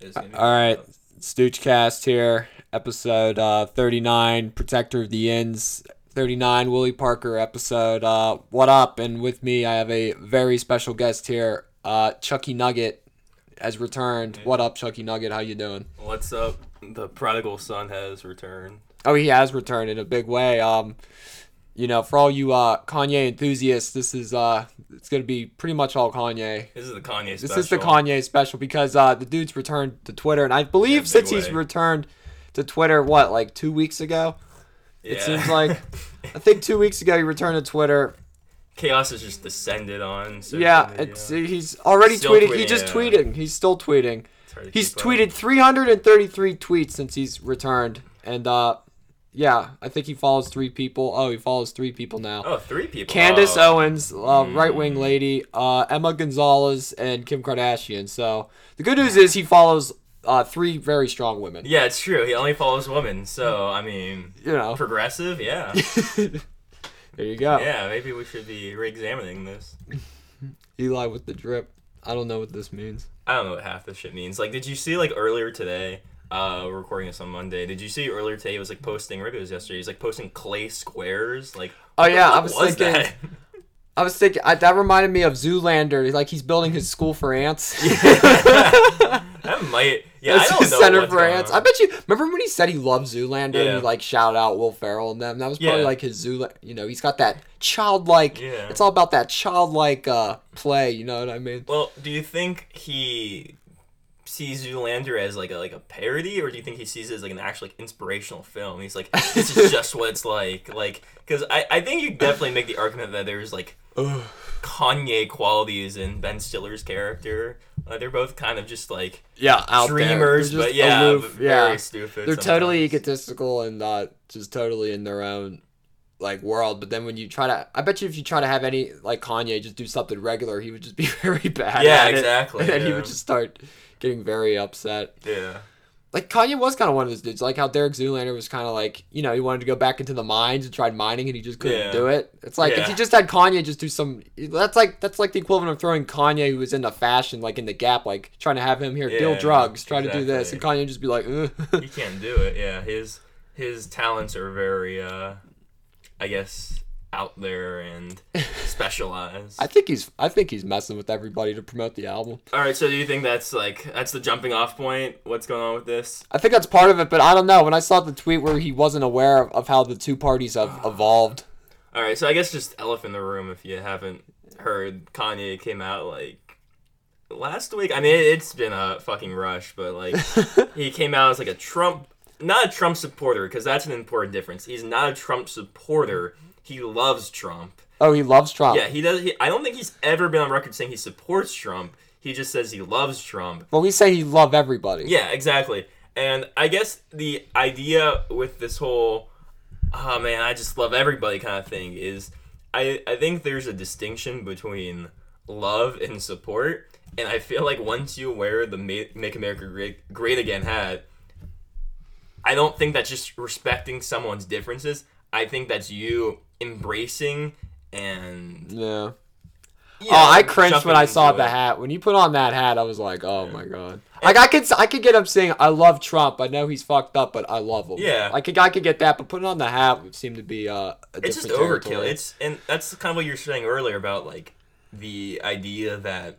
be All right. Stoochcast here, episode uh, 39, Protector of the Inns. 39, Willie Parker episode. Uh, what up? And with me, I have a very special guest here. Uh, Chucky Nugget has returned. What up, Chucky Nugget? How you doing? What's up? The prodigal son has returned. Oh, he has returned in a big way. Um, you know, for all you uh, Kanye enthusiasts, this is uh, it's gonna be pretty much all Kanye. This is the Kanye This special. is the Kanye special because uh, the dude's returned to Twitter, and I believe since he's returned to Twitter, what like two weeks ago? It seems like I think two weeks ago he returned to Twitter. chaos has just descended on. yeah, media. it's he's already Still tweeting. He tweeting, just yeah. tweeting. He's still tweeting. It's hard to He's tweeted 333 tweets since he's returned, and uh, yeah, I think he follows three people. Oh, he follows three people now. Oh, three people. Candace oh. Owens, uh, right wing Mm. lady, uh, Emma Gonzalez, and Kim Kardashian. So the good news is he follows uh, three very strong women. Yeah, it's true. He only follows women, so I mean, You know, progressive. Yeah. there you go. yeah, maybe we should be re-examining this. Eli with the drip. I don't know what this means. I don't know what half this shit means. Like, did you see like earlier today? Uh, we're recording this on Monday. Did you see earlier today? He was like posting. Maybe it was yesterday. He's like posting clay squares. Like, Oh yeah, I what was, thinking. that? I was thinking I, that reminded me of Zoolander. Like he's building his school for ants. that might. Yeah, It's I don't know. Center for Ants. I bet you remember when he said he loved Zoolander and he like shout out Will Ferrell and them. That was probably Yeah. like his Zoo. You know, he's got that childlike. Yeah. It's all about that childlike uh, play. You know what I mean? Well, do you think he sees Zoolander as like a like a parody, or do you think he sees it as like an actual like, inspirational film? He's like, this is just what it's like, like because I I think you definitely make the argument that there's like Kanye qualities in Ben Stiller's character. Uh, they're both kind of just like Yeah, out dreamers, just but yeah, aloof. but yeah. very stupid. They're totally egotistical and not just totally in their own like world. But then when you try to, I bet you if you try to have any like Kanye just do something regular, he would just be very bad. Yeah, at it. exactly, And then he would just start getting very upset. Yeah. Like Kanye was kind of one of those dudes. Like how Derek Zoolander was kind of like, you know, he wanted to go back into the mines and tried mining, and he just couldn't Yeah. do it. It's like if you just had Kanye just do some. That's like that's like the equivalent of throwing Kanye, who was into fashion, like in the Gap, like trying to have him here deal drugs, try to do this, and. Kanye would just be like, Ugh. he can't do it. Yeah, his his talents are very, uh, I guess, out there and specialized. I think he's I think he's messing with everybody to promote the album. All right, so do you think that's like that's the jumping off point? What's going on with this? I think that's part of it, but I don't know. When I saw the tweet where he wasn't aware of, of how the two parties have evolved. All right, so I guess just elephant in the room. If you haven't heard, Kanye came out like last week. I mean, it's been a fucking rush, but like he came out as like a Trump, not a Trump supporter, because that's an important difference. He's not a Trump supporter. He loves Trump. Oh, he loves Trump. Yeah, he does. He, I don't think he's ever been on record saying he supports Trump. He just says he loves Trump. Well, we say he love everybody. Yeah, exactly. And I guess the idea with this whole oh man, I just love everybody kind of thing is I I think there's a distinction between love and support. And I feel like once you wear the Make America Great, Great Again hat, I don't think that's just respecting someone's differences. I think that's you embracing and Yeah. you Oh, I cringed when I saw into the hat. When you put on that hat, I was like, "Oh my god!" Like I could, I could get up saying, "I love Trump." I know he's fucked up, but I love him. Yeah. like I could get that, but putting on the hat would seem to be uh, a it's just overkill. territory. It's and that's kind of what you were saying earlier about like the idea that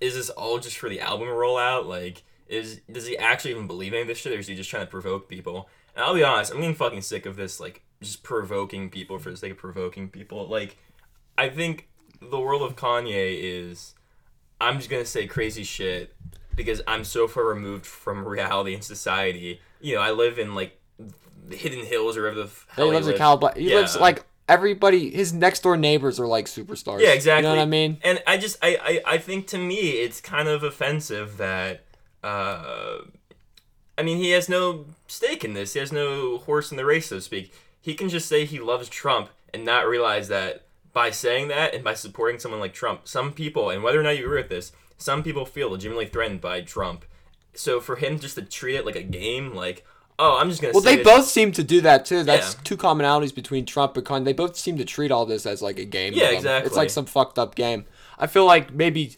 is this all just for the album rollout? Like, is does he actually even believe any of this shit, or is he just trying to provoke people? And I'll be honest, I'm getting fucking sick of this, like just provoking people for the sake of provoking people. Like, I think the world of Kanye is, I'm just gonna say crazy shit because I'm so far removed from reality and society. You know, I live in like Hidden Hills or whatever the f- he lives in. California. He Yeah. lives like everybody. His next door neighbors are like superstars. Yeah, exactly. You know what I mean? And I just, I, I, I think to me, it's kind of offensive that, uh, I mean, he has no stake in this. He has no horse in the race, so to speak. He can just say he loves Trump and not realize that by saying that and by supporting someone like Trump, some people, and whether or not you agree with this, some people feel legitimately threatened by Trump. So for him just to treat it like a game, like, oh, I'm just gonna. Well, say they this- both seem to do that too. That's Yeah. two commonalities between Trump and Kanye. They both seem to treat all this as like a game. Yeah, exactly. It's like some fucked up game. I feel like maybe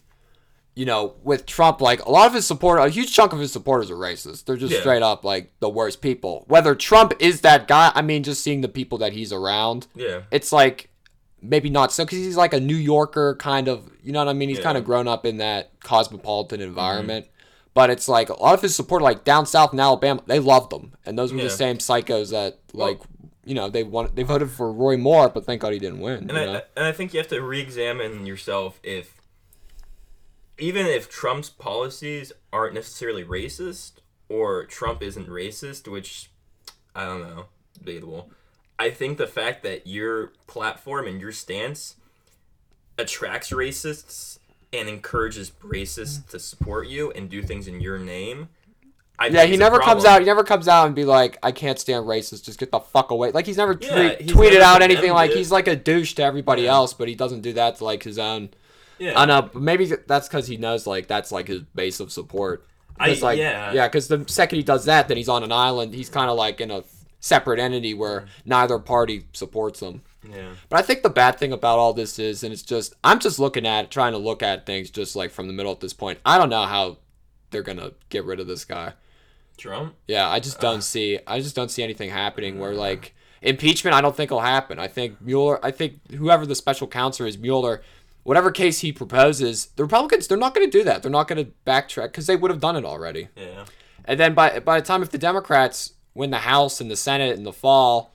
you know, with Trump, like a lot of his support, a huge chunk of his supporters are racist. They're just Yeah. straight up like the worst people. Whether Trump is that guy, I mean, just seeing the people that he's around, Yeah. it's like maybe not so because he's like a New Yorker kind of, you know what I mean? He's Yeah. kind of grown up in that cosmopolitan mm-hmm. environment. But it's like a lot of his support, like down south in Alabama, they loved him, and those were Yeah. the same psychos that, like, you know, they want they voted for Roy Moore, but thank God he didn't win. And I, know? and I think you have to re-examine yourself if even if Trump's policies aren't necessarily racist or Trump isn't racist, which I don't know, debatable. I think the fact that your platform and your stance attracts racists and encourages racists to support you and do things in your name. I Yeah, he never comes out. He never comes out and be like, "I can't stand racists. Just get the fuck away." Like he's never Yeah, he's tweeted never out anything. Like it. he's like a douche to everybody Yeah. else, but he doesn't do that to like his own. Yeah. I know, but maybe that's because he knows like that's like his base of support. I- 'Cause, like, yeah. yeah, because the second he does that, then he's on an island. He's kind of like in a separate entity where neither party supports him. Yeah. But I think the bad thing about all this is, and it's just, I'm just looking at, trying to look at things just like from the middle at this point. I don't know how they're gonna get rid of this guy. Trump? Yeah, I just don't see. I just don't see anything happening where like impeachment. I don't think will happen. I think Mueller. I think whoever the special counsel is, Mueller, whatever case he proposes, the Republicans they're not going to do that. They're not going to backtrack because they would have done it already. Yeah. And then by by the time if the Democrats win the House and the Senate in the fall,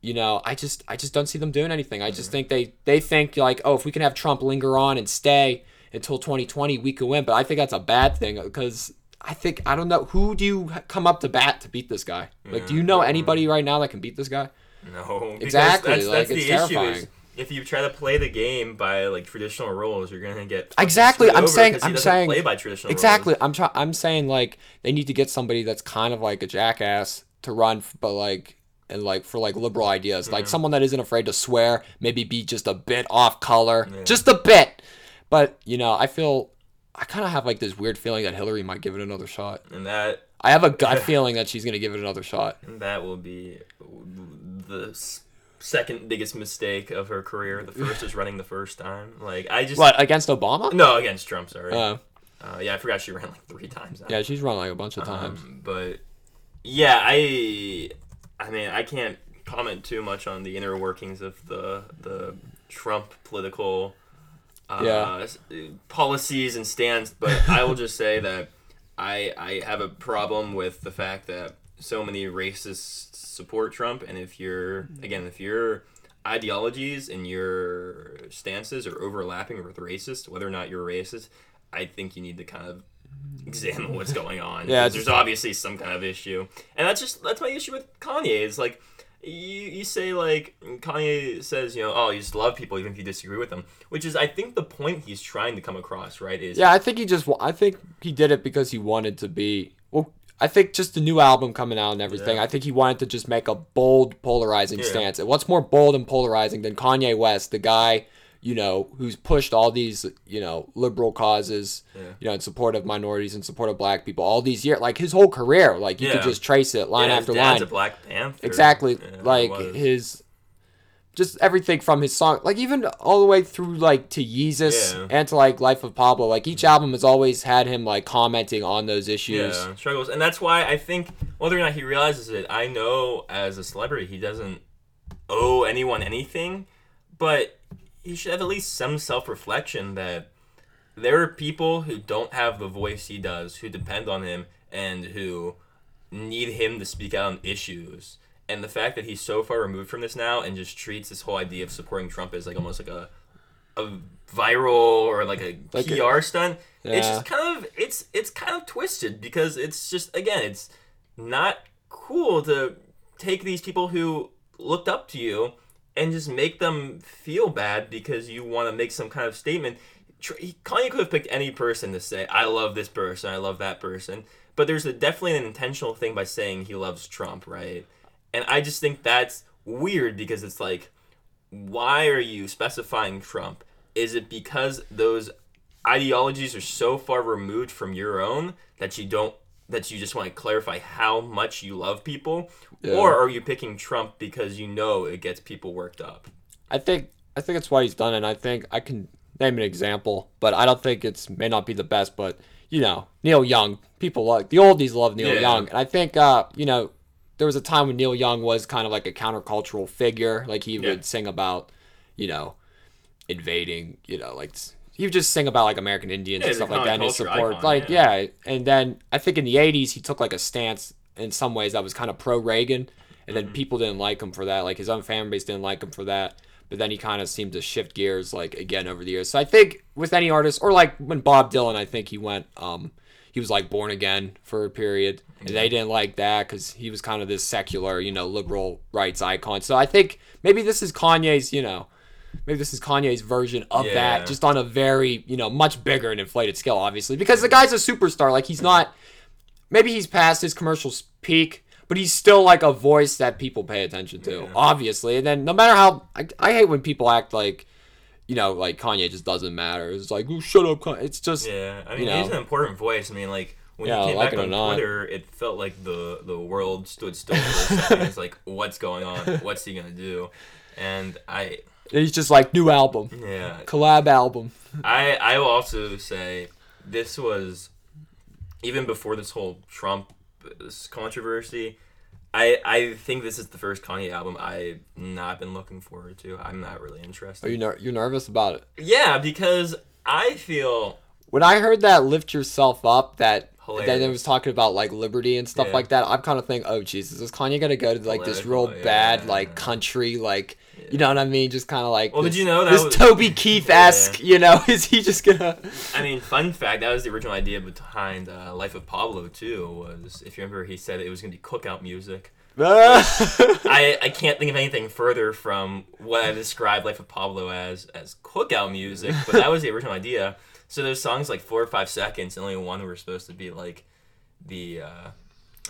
you know, I just I just don't see them doing anything. I just think they they think like, oh, if we can have Trump linger on and stay until 2020, we could win. But I think that's a bad thing because I think I don't know who do you come up to bat to beat this guy. Like, do you mm, know mm. anybody right now that can beat this guy? No, Exactly, That's, like, that's it's issue. Is terrifying. If you try to play the game by like traditional rules, you're gonna get Exactly, I'm saying- I'm saying- play by traditional Exactly. rules. I'm trying. I'm saying like they need to get somebody that's kind of like a jackass to run, but like and like for like liberal ideas, like mm-hmm. someone that isn't afraid to swear, maybe be just a bit off color, just a bit. But you know, I feel I kind of have like this weird feeling that Hillary might give it another shot. and that I have a gut feeling that she's gonna give it another shot. that will be the second biggest mistake of her career. The first is running the first time. Like I just What against Obama? no against Trump. Sorry. Uh, Uh, yeah, I forgot she ran like three times. now. yeah, she's run like a bunch of times. Um, but yeah, I I mean I can't comment too much on the inner workings of the the Trump political uh, Yeah. s- policies and stands, but I will just say that I I have a problem with the fact that so many racists support Trump, and if you're mm-hmm. again if your ideologies and your stances are overlapping with racist, whether or not you're racist, I think you need to kind of examine what's going on. Yeah, there's obviously some kind of issue, and that's just that's my issue with Kanye. Is like you you say like Kanye says you know oh you just love people even if you disagree with them, which is I think the point he's trying to come across right is Yeah, I think he just. wa- I think he did it because he wanted to be. Well, I think just the new album coming out and everything. Yeah. I think he wanted to just make a bold, polarizing Yeah. stance. And what's more bold and polarizing than Kanye West, the guy, you know, who's pushed all these, you know, liberal causes, Yeah. you know, in support of minorities, in support of black people, all these years, like his whole career, like you could just trace it line after line. a Black Panther. Exactly, like his just everything from his song like even all the way through like to Yeezus Yeah. and to like Life of Pablo like each mm-hmm. album has always had him like commenting on those issues Yeah, struggles, and that's why I think whether or not he realizes it, I know as a celebrity he doesn't owe anyone anything, but he should have at least some self-reflection that there are people who don't have the voice he does, who depend on him, and who need him to speak out on issues. And the fact that he's so far removed from this now and just treats this whole idea of supporting Trump as like almost like a a viral or like a Like a- PR stunt. It's just kind of it's it's kind of twisted because it's just again it's not cool to take these people who looked up to you and just make them feel bad because you want to make some kind of statement. Kanye could have picked any person to say, "I love this person, I love that person," but there's a definitely an intentional thing by saying he loves Trump, right? And I just think that's weird because it's like, why are you specifying Trump? Is it because those ideologies are so far removed from your own that you don't that you just want to clarify how much you love people Yeah. or are you picking Trump because you know it gets people worked up I think I think that's why he's done it and I think I can name an example, but I don't think it's may not be the best, but you know, Neil Young, people like the oldies love Neil Yeah. Young, and I think uh, you know, there was a time when Neil Young was kind of like a countercultural figure, like he Yeah. would sing about, you know, invading, you know, like he would just sing about like American Indians Yeah, and stuff like that, and his support, icon, like yeah. yeah, and then I think in the '80s he took like a stance in some ways that was kind of pro Reagan, and Mm-hmm. then people didn't like him for that. Like his own fan base didn't like him for that. But then he kind of seemed to shift gears like again over the years. So I think with any artist, or like when Bob Dylan, I think he went, um, he was like born again for a period, and they didn't like that because he was kind of this secular, you know, liberal rights icon. So I think maybe this is Kanye's, you know, maybe this is Kanye's version of Yeah. that, just on a very, you know, much bigger and inflated scale, obviously, because the guy's a superstar. Like he's not, maybe he's past his commercial peak, but he's still like a voice that people pay attention to, obviously. And then no matter how, I, I hate when people act like, you know, like Kanye just doesn't matter. It's like, oh, shut up, Kanye. It's just, Yeah, I mean, You know. he's an important voice. I mean, like when Yeah, he came like back on not. Twitter, it felt like the the world stood still for a second. It's like, what's going on? What's he gonna do? And I, he's just like new album, yeah, collab album. I I will also say this was even before this whole Trump uh, controversy. I I think this is the first Kanye album I've not been looking forward to. I'm not really interested. Are you ner- you're nervous about it? yeah, because I feel When I heard that lift yourself up, that then it was talking about like liberty and stuff Yeah. like that. I'm kind of thinking, oh Jesus, is Kanye gonna go to like this real Political, bad yeah. like country like you know what I mean? Just kind of like Well, did you know that this was- Toby Keith esque? You know, is he just gonna? I mean, fun fact, that was the original idea behind uh, Life of Pablo too. Was if you remember, he said it was gonna be cookout music. I, I can't think of anything further from what I described Life of Pablo as as cookout music, but that was the original idea. So those songs like four or five seconds, and only one were supposed to be like the uh,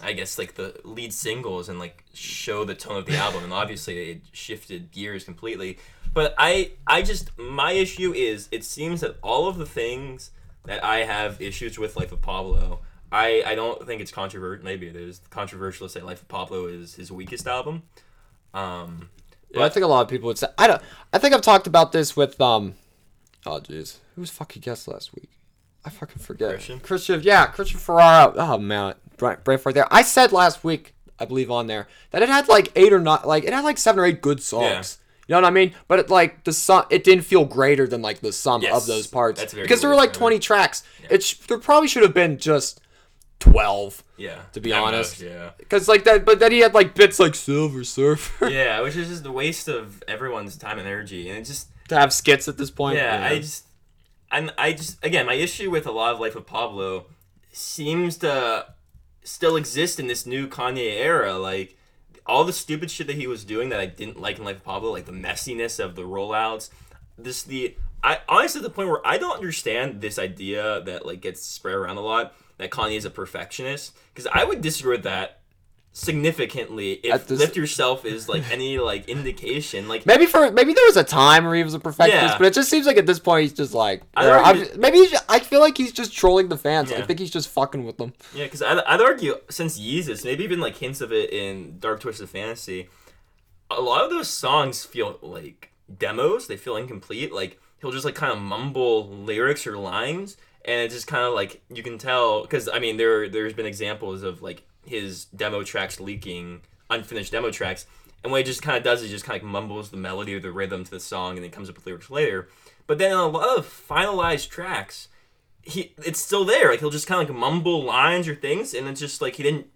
I guess like the lead singles and like show the tone of the album, and obviously it shifted gears completely. But I I just my issue is it seems that all of the things that I have issues with Life of Pablo. I, I don't think it's controversial. Maybe it is controversial to say Life of Pablo is his weakest album. Um, Yeah, I think a lot of people would say. I don't. I think I've talked about this with um. Oh jeez, who was fucking guest last week? I fucking forget. Christian? Christian, yeah, Christian Ferraro. Oh man, right, right there. I said last week, I believe on there that it had like eight or not, like it had like seven or eight good songs. You know what I mean? But it like the sum, it didn't feel greater than like the sum Yes, of those parts that's very because there were like twenty tracks. It sh- there probably should have been just twelve. yeah. To be honest. yeah. Cause like that, but then he had like bits like Silver Surfer Yeah, which is just a waste of everyone's time and energy, and it just to have skits at this point. yeah, I just I'm I just again my issue with a lot of Life of Pablo seems to still exist in this new Kanye era, like all the stupid shit that he was doing that I didn't like in Life of Pablo, like the messiness of the rollouts, this the I honestly to the point where I don't understand this idea that like gets spread around a lot that Kanye is a perfectionist because I would disagree with that significantly if this- lift yourself is like any like indication like Maybe for maybe there was a time where he was a perfectionist, Yeah. but it just seems like at this point he's just like I'd or argue- I'm- maybe he's, I feel like he's just trolling the fans. I think he's just fucking with them. Yeah, because I'd, I'd argue since Yeezus, maybe even like hints of it in Dark Twisted Fantasy, a lot of those songs feel like demos. They feel incomplete. Like he'll just like kind of mumble lyrics or lines, and it's just kind of like you can tell because I mean there there's been examples of like his demo tracks leaking unfinished demo tracks, and what he just kind of does is just kind of mumbles the melody or the rhythm to the song, and then comes up with lyrics later. But then a lot of finalized tracks, he it's still there. Like he'll just kind of like mumble lines or things, and it's just like he didn't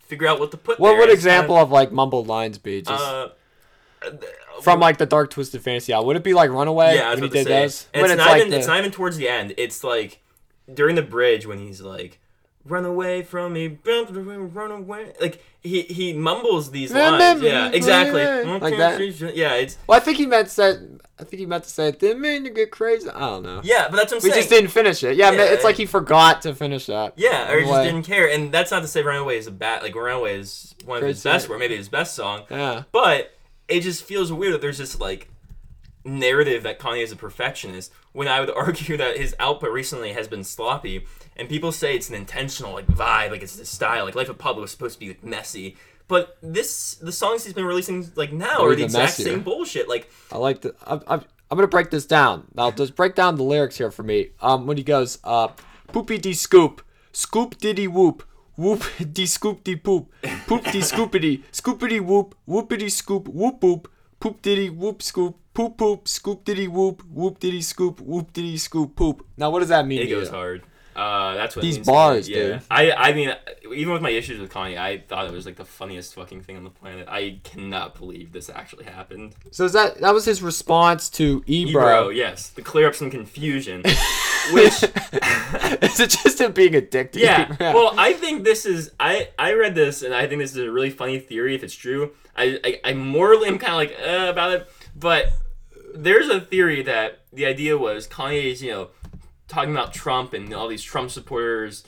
figure out what to put. What there. would example kinda, of like mumbled lines be? Just uh, from like the Dark Twisted Fantasy album. Would it be like Runaway yeah, I was when he did say. those? And it's, it's not like even the- it's not even towards the end. It's like during the bridge when he's like, "Run away from me, run away." Like he he mumbles these lines. Yeah, exactly. Like that? Yeah, it's Well, I think he meant to. I think he meant to say it didn't mean to get crazy. I don't know. yeah, but that's what I'm We saying. We just didn't finish it. Yeah, Yeah, it's like he forgot to finish that. Yeah, or he just didn't care, and that's not to say "Runaway" is a bad. Like "Runaway" is one of his best, or maybe his best song. Yeah. But it just feels weird that there's this like narrative that Kanye is a perfectionist when I would argue that his output recently has been sloppy and people say it's an intentional like vibe, like it's the style, like Life of Pablo is supposed to be like messy. But this the songs he's been releasing like now are the exact messier. same bullshit. Like I like the. I'm, I'm, I'm gonna break this down. Now just break down the lyrics here for me. Um, when he goes, uh, poopy dee scoop, scoop diddy whoop, whoop dee scoop dee poop, poop dee scoopity, scoopity whoop, whoopity scoop, whoop boop, poop diddy whoop scoop, poop poop, scoop diddy whoop, whoop diddy scoop, whoop diddy scoop poop. Now what does that mean? It to you? goes hard. Uh, that's what These bars, yeah. dude. I I mean, even with my issues with Kanye, I thought it was like the funniest fucking thing on the planet. I cannot believe this actually happened. So is that that was his response to Ebro? Ebro, yes, to clear up some confusion. Which, is it just him being addicted? yeah. Well, I think this is. I I read this and I think this is a really funny theory if it's true. I I, I morally am kind of like uh, about it, but there's a theory that the idea was Kanye's, you know, talking about Trump and all these Trump supporters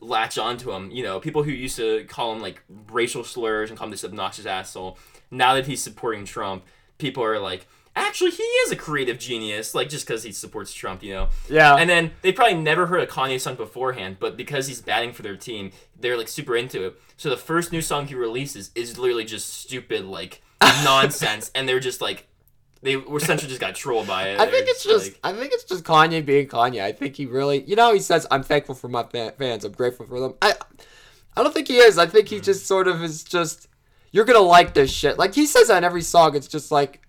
latch onto him. You know, people who used to call him like racial slurs and call him this obnoxious asshole. Now that he's supporting Trump, people are like, actually, he is a creative genius, like just because he supports Trump, you know. yeah. And then they probably never heard a Kanye song beforehand, but because he's batting for their team, they're like super into it. So the first new song he releases is literally just stupid like nonsense, and they're just like they were essentially just got trolled by it. I think it's just like- I think it's just Kanye being Kanye. I think he really, you know, he says I'm thankful for my fa- fans. I'm grateful for them. I I don't think he is. I think he just sort of is just you're going to like this shit. Like he says in every song. It's just like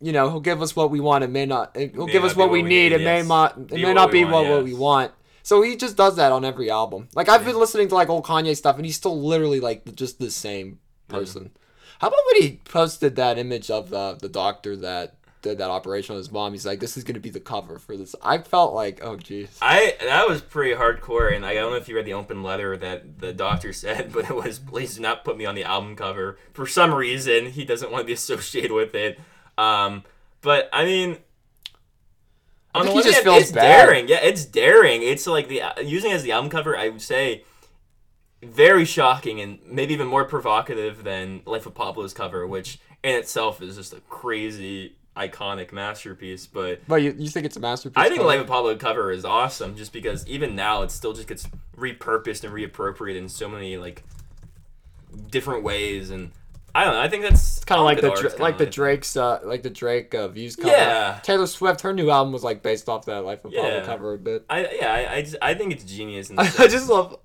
you know, he'll give us what we want. It may not. He'll give us be what we need. It may not. It Be may not be want, what, what we want. So he just does that on every album. Like I've been listening to like old Kanye stuff, and he's still literally like just the same person. How about when he posted that image of the the doctor that did that operation on his mom? He's like, "This is gonna be the cover for this." I felt like, oh jeez. I that was pretty hardcore, and I don't know if you read the open letter that the doctor said, but it was please do not put me on the album cover. For some reason, he doesn't want to be associated with it. Um, but I mean, on think the he one just hand, feels it's bad. daring. Yeah, it's daring. It's like the using it as the album cover. I would say very shocking and maybe even more provocative than Life of Pablo's cover, which in itself is just a crazy iconic masterpiece. But But you, you think it's a masterpiece? I think the cover? Life of Pablo cover is awesome just because even now it still just gets repurposed and reappropriated in so many like different ways and I don't know. I think that's kind of like the Dra- like the Drake's uh like the Drake uh, views cover. Yeah. Taylor Swift, her new album was like based off that Life of Pablo cover a bit. I yeah. I I just, I think it's genius. In I just love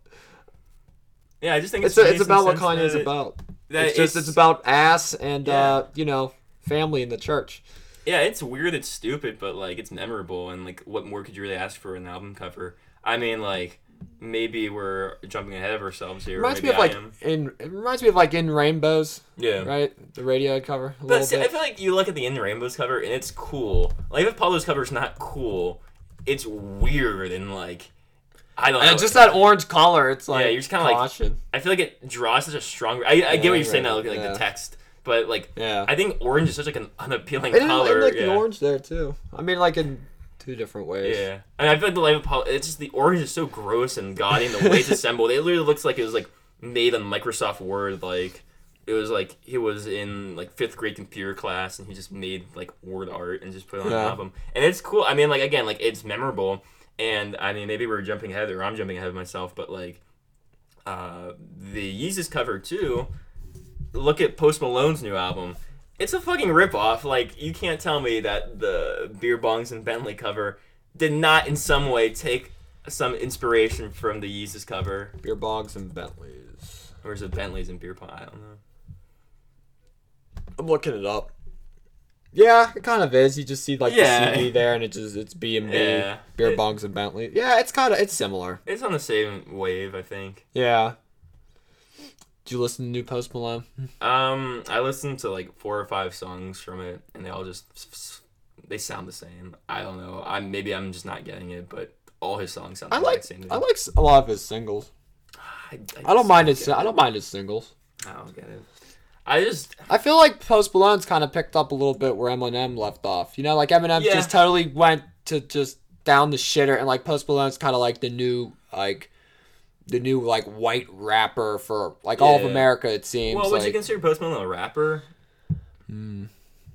yeah. I just think it's it's a, it's about what Kanye's that- about. that It's just it's about ass and uh you know family in the church. Yeah. It's weird. It's stupid, but like it's memorable. And like, what more could you really ask for an album cover? I mean, like maybe we're jumping ahead of ourselves here. Reminds me maybe of like am. in it reminds me of like in rainbows, yeah. right? The radio cover a But little see, I feel like you look at the In Rainbows cover and it's cool. Like if Pablo's cover is not cool, it's weird and like I don't know. And just that orange color, it's like yeah, you're just kinda like- I feel like it draws such a strong. I, I get what you're saying now, looking at like Yeah. the text, but like Yeah. I think orange is such like an unappealing I color. didn't like yeah. the orange there too. I mean, like in two different ways. Yeah, and I feel like the Life of Pablo. It's just the orange is so gross and gaudy, and the way it's assembled, it literally looks like it was like made on Microsoft Word. Like it was like he was in like fifth grade computer class, and he just made like word art and just put it on Yeah. an album. And it's cool. I mean, like again, like it's memorable. And I mean, maybe we're jumping ahead, or I'm jumping ahead of myself, but like uh, the Yeezus cover too. Look at Post Malone's new album. It's a fucking ripoff. Like you can't tell me that the Beer Bongs and Bentley cover did not in some way take some inspiration from the Yeezus cover, Beer bongs and Bentleys. or is it Bentley's and Beer Pong? I don't know. I'm looking it up. Yeah, it kind of is. You just see like Yeah. the CD there, and it just it's B and B, beer bongs and Bentley. Yeah, it's kind of it's similar. It's on the same wave, I think. Yeah. You listen to new Post Malone? Um, I listened to like four or five songs from it, and they all just they sound the same. I don't know. I maybe I'm just not getting it, but all his songs sound I the like same. I like a lot of his singles. I, I don't mind his get I don't mind his singles. I don't get it. I just I feel like Post Malone's kind of picked up a little bit where Eminem left off. You know, like Eminem Yeah. just totally went to just down the shitter, and like Post Malone's kind of like the new like the new like white rapper for like all of America. It seems. well, would you consider Post Malone a rapper?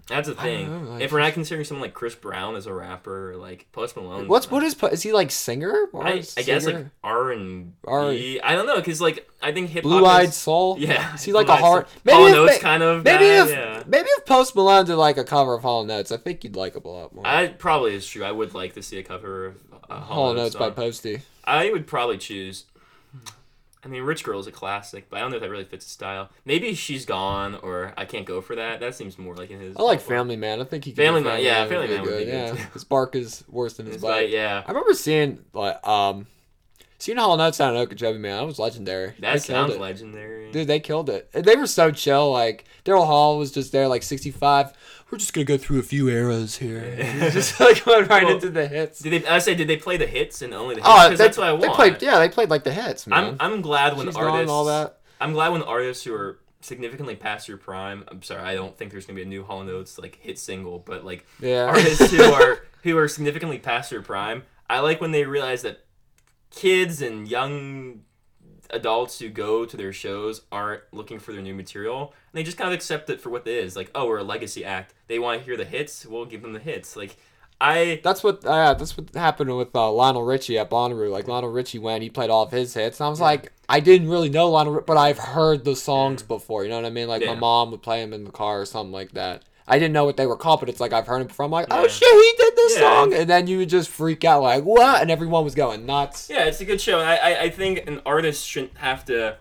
That's the thing. know, like- if we're not considering someone like Chris Brown as a rapper, like Post Malone, What's what is is he like singer? Or I, I guess like? R and R- B. I don't know, cause like I think hip hop. Blue Eyed Soul. Yeah, Is he like a Blue-Eyed hard? Soul. Maybe Hall if, Notes kind of Maybe guy, if yeah. maybe if Post Malone did like a cover of Hall and Oates, I think you'd like him a lot more. I probably is true. I would like to see a cover of uh, Hall and Oates by. Posty. I would probably choose. I mean, Rich Girl is a classic, but I don't know if that really fits his style. Maybe she's gone, or I can't go for that. That seems more like in his. I like. Family Man. I think he. Could Family Man, yeah, Family Man would be good, Yeah, his bark is worse than his It's bite. like, yeah, I remember seeing like um, seeing Hall and Oates in Okeechobee, man. That was legendary. that they sounds legendary. Dude, they killed it. They were so chill. Like Daryl Hall was just there, like sixty-five. We're just gonna go through a few eras here. Just like went right Well, into the hits. Did they? I say, did they play the hits and only the oh, hits? Oh, 'Cause they, that's what I they want. played. Yeah, they played like the hits, man. I'm I'm glad when She's artists all that. I'm glad when artists who are significantly past their prime. I'm sorry, I don't think there's gonna be a new Hall and Oates like hit single, but like Yeah. artists who are who are significantly past their prime. I like when they realize that kids and young adults who go to their shows aren't looking for their new material and they just kind of accept it for what it is like oh we're a legacy act they want to hear the hits we'll give them the hits like i That's what uh, that's what happened with uh, Lionel Richie at Bonnaroo. Like Lionel Richie went, he played all of his hits, and I was like, I didn't really know Lionel, but I've heard the songs before. You know what I mean? Like my mom would play them in the car or something like that. I didn't know what they were called, but it's like I've heard them before. I'm like, oh shit, he did this Yeah. song, and then you would just freak out like, what? And everyone was going nuts. Yeah, it's a good show. and I, I, I think an artist shouldn't have to.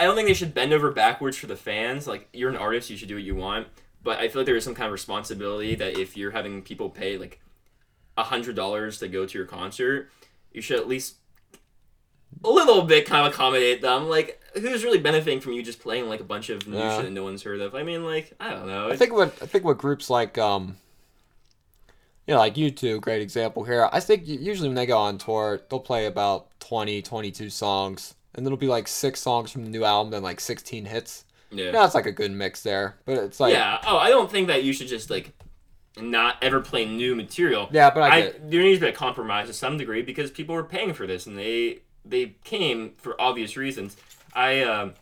I don't think they should bend over backwards for the fans. Like, you're an artist, you should do what you want. But I feel like there is some kind of responsibility that if you're having people pay like a hundred dollars to go to your concert, you should at least a little bit kind of accommodate them. Like, who's really benefiting from you just playing like a bunch of new Yeah. shit that no one's heard of? I mean, like, I don't know. I think what I think what groups like um, you know, like U2, great example here. I think usually when they go on tour, they'll play about 20, 22 songs, and it'll be like six songs from the new album, then like sixteen hits. yeah. Yeah, it's like a good mix there, but it's like yeah. Oh, I don't think that you should just like not ever play new material. Yeah, but I I, there needs to be a compromise to some degree because people were paying for this and they they came for obvious reasons. I um,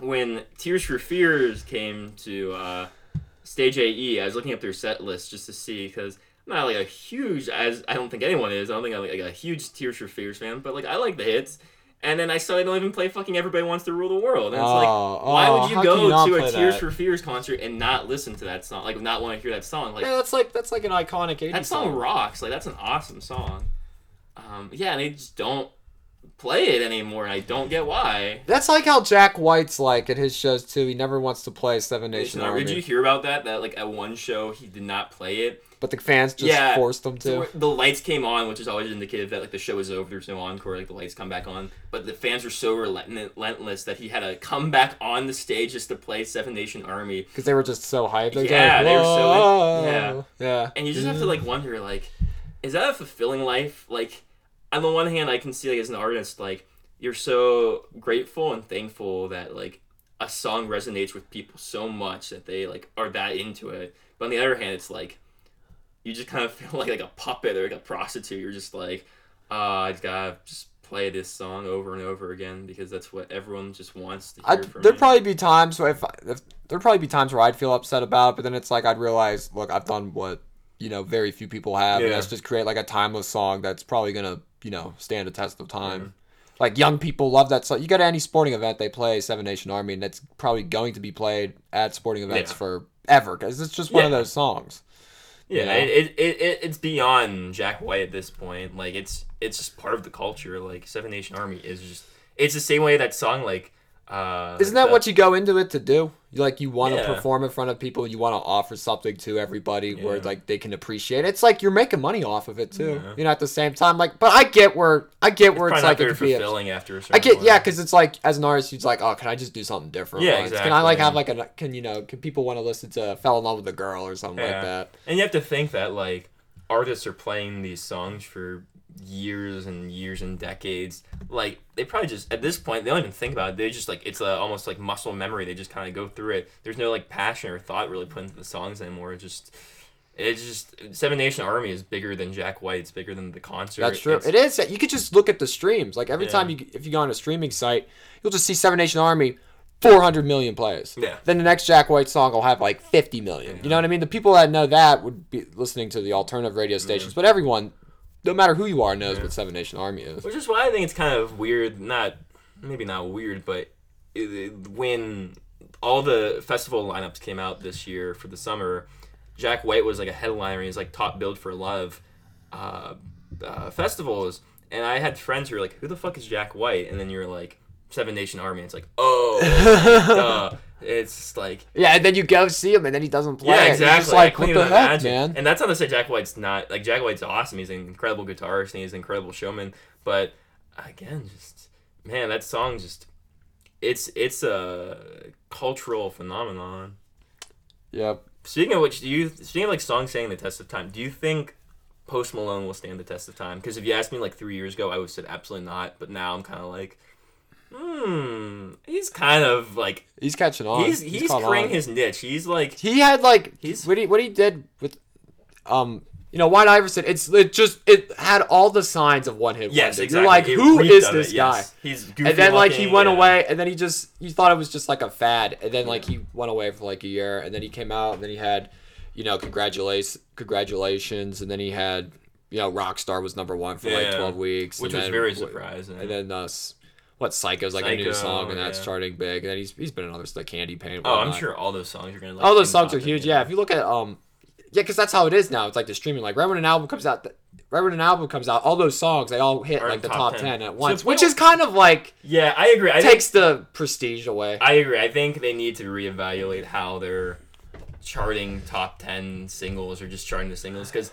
when Tears for Fears came to uh, Stage AE, I was looking up their set list just to see because I'm not like a huge as I don't think anyone is. I don't think I'm like a huge Tears for Fears fan, but like I like the hits. And then I saw they don't even play fucking Everybody Wants to Rule the World. And it's like, Oh, why oh, would you how go you to a Tears that? for Fears concert and not listen to that song? Like, not want to hear that song? Like, yeah, that's like that's like an iconic 80s that song song. rocks. Like, that's an awesome song. Um, yeah, and they just don't play it anymore, and I don't get why. That's like how Jack White's like at his shows too. He never wants to play Seven Nation Army, did you hear about that? That like at one show he did not play it. but the fans just Yeah, forced him So to. the lights came on, which is always indicative that like the show is over. There's no encore. Like the lights come back on, but the fans were so relentless that he had to come back on the stage just to play Seven Nation Army. Because they were just so hyped. They're Yeah, like, they were so- yeah. yeah. And you just have to like wonder like, is that a fulfilling life? Like, on the one hand, I can see like as an artist, like you're so grateful and thankful that like a song resonates with people so much that they like are that into it. But on the other hand, it's like you just kind of feel like like a puppet or like a prostitute. You're just like, uh, I just gotta just play this song over and over again because that's what everyone just wants to hear I'd, from there'd me. probably be times where if, if there'd probably be times where I'd feel upset about, it, but then it's like I'd realize, look, I've done what you know very few people have, and Yeah. that's just create like a timeless song that's probably gonna you know stand a test of time. Mm-hmm. Like young people love that song. You go to any sporting event, they play Seven Nation Army, and that's probably going to be played at sporting events Yeah. forever because it's just one of those songs. Yeah, know? it, it, it, it it's beyond Jack White at this point. Like it's it's just part of the culture. Like Seven Nation Army is just it's the same way that song like uh Isn't that what you go into it to do? You like you want to Yeah. perform in front of people. You want to offer something to everybody where like they can appreciate. it. It's like you're making money off of it too. Yeah. You know, at the same time, like, but I get where I get where it's, like it could be. a- fulfilling after a certain I get yeah, because it's like as an artist, you're like, oh, can I just do something different? Yeah, Like, Can I like have like a can you know can people want to listen to "Fell in Love with a Girl" or something like that? And you have to think that like artists are playing these songs for years and years and decades. Like they probably just at this point they don't even think about it. They just like it's a, almost like muscle memory. They just kind of go through it. There's no like passion or thought really put into the songs anymore. It just it's just Seven Nation Army is bigger than Jack White. It's bigger than the concert. That's true. It's- It is. You could just look at the streams. Like every Yeah. time you if you go on a streaming site, you'll just see Seven Nation Army 400 million plays. Yeah. Then the next Jack White song will have like 50 million. You know what I mean? The people that know that would be listening to the alternative radio stations, but everyone, no matter who you are, knows what Seven Nation Army is. Which is why I think it's kind of weird. Not maybe not weird, but it, it- when all the festival lineups came out this year for the summer, Jack White was like a headliner. He's like top billed for a lot of uh, uh, festivals, and I had friends who were like, "Who the fuck is Jack White?" And then you're like, Seven Nation Army. And it's like, oh, duh. It's like. Yeah, and then you go see him, and then he doesn't play. Yeah, exactly. like, what the heck, imagine. man? And that's not to say Jack White's not like Jack White's awesome. He's an incredible guitarist and he's an incredible showman. But again, just man, that song just it's it's a cultural phenomenon. Yep. Speaking of which, do you speaking of like songs standing the test of time? Do you think Post Malone will stand the test of time? Because if you asked me like three years ago, I would have said absolutely not. But now I'm kind of like, hmm, he's kind of like He's catching on. he's he's caught creating his niche. He's like He had like He's- what he what he did with um you know White Iverson. It's it just it had all the signs of one hit yes, wonder. exactly. You're like, It who is this it, guy? yes. He's And then like he went yeah. away, and then he just you thought it was just like a fad, and then like he went away for like a year, and then he came out, and then he had, you know, congratulations, congratulations, and then he had, you know, Rockstar was number one for like twelve weeks, which was then- very surprising. And then uh, s- what Psycho's like a new song, and that's yeah. charting big, and he's he's been in others like Candy Paint. oh, I'm sure all those songs are gonna. Like, All those songs are huge. Yeah, if you look at um, yeah, because that's how it is now. It's like the streaming. Like right when an album comes out, right when an album comes out, all those songs they all hit Are like the top top 10. ten at once, we which is kind of like Yeah, I agree. I think, takes the prestige away. I agree. I think they need to reevaluate how they're charting top ten singles or just charting the singles because.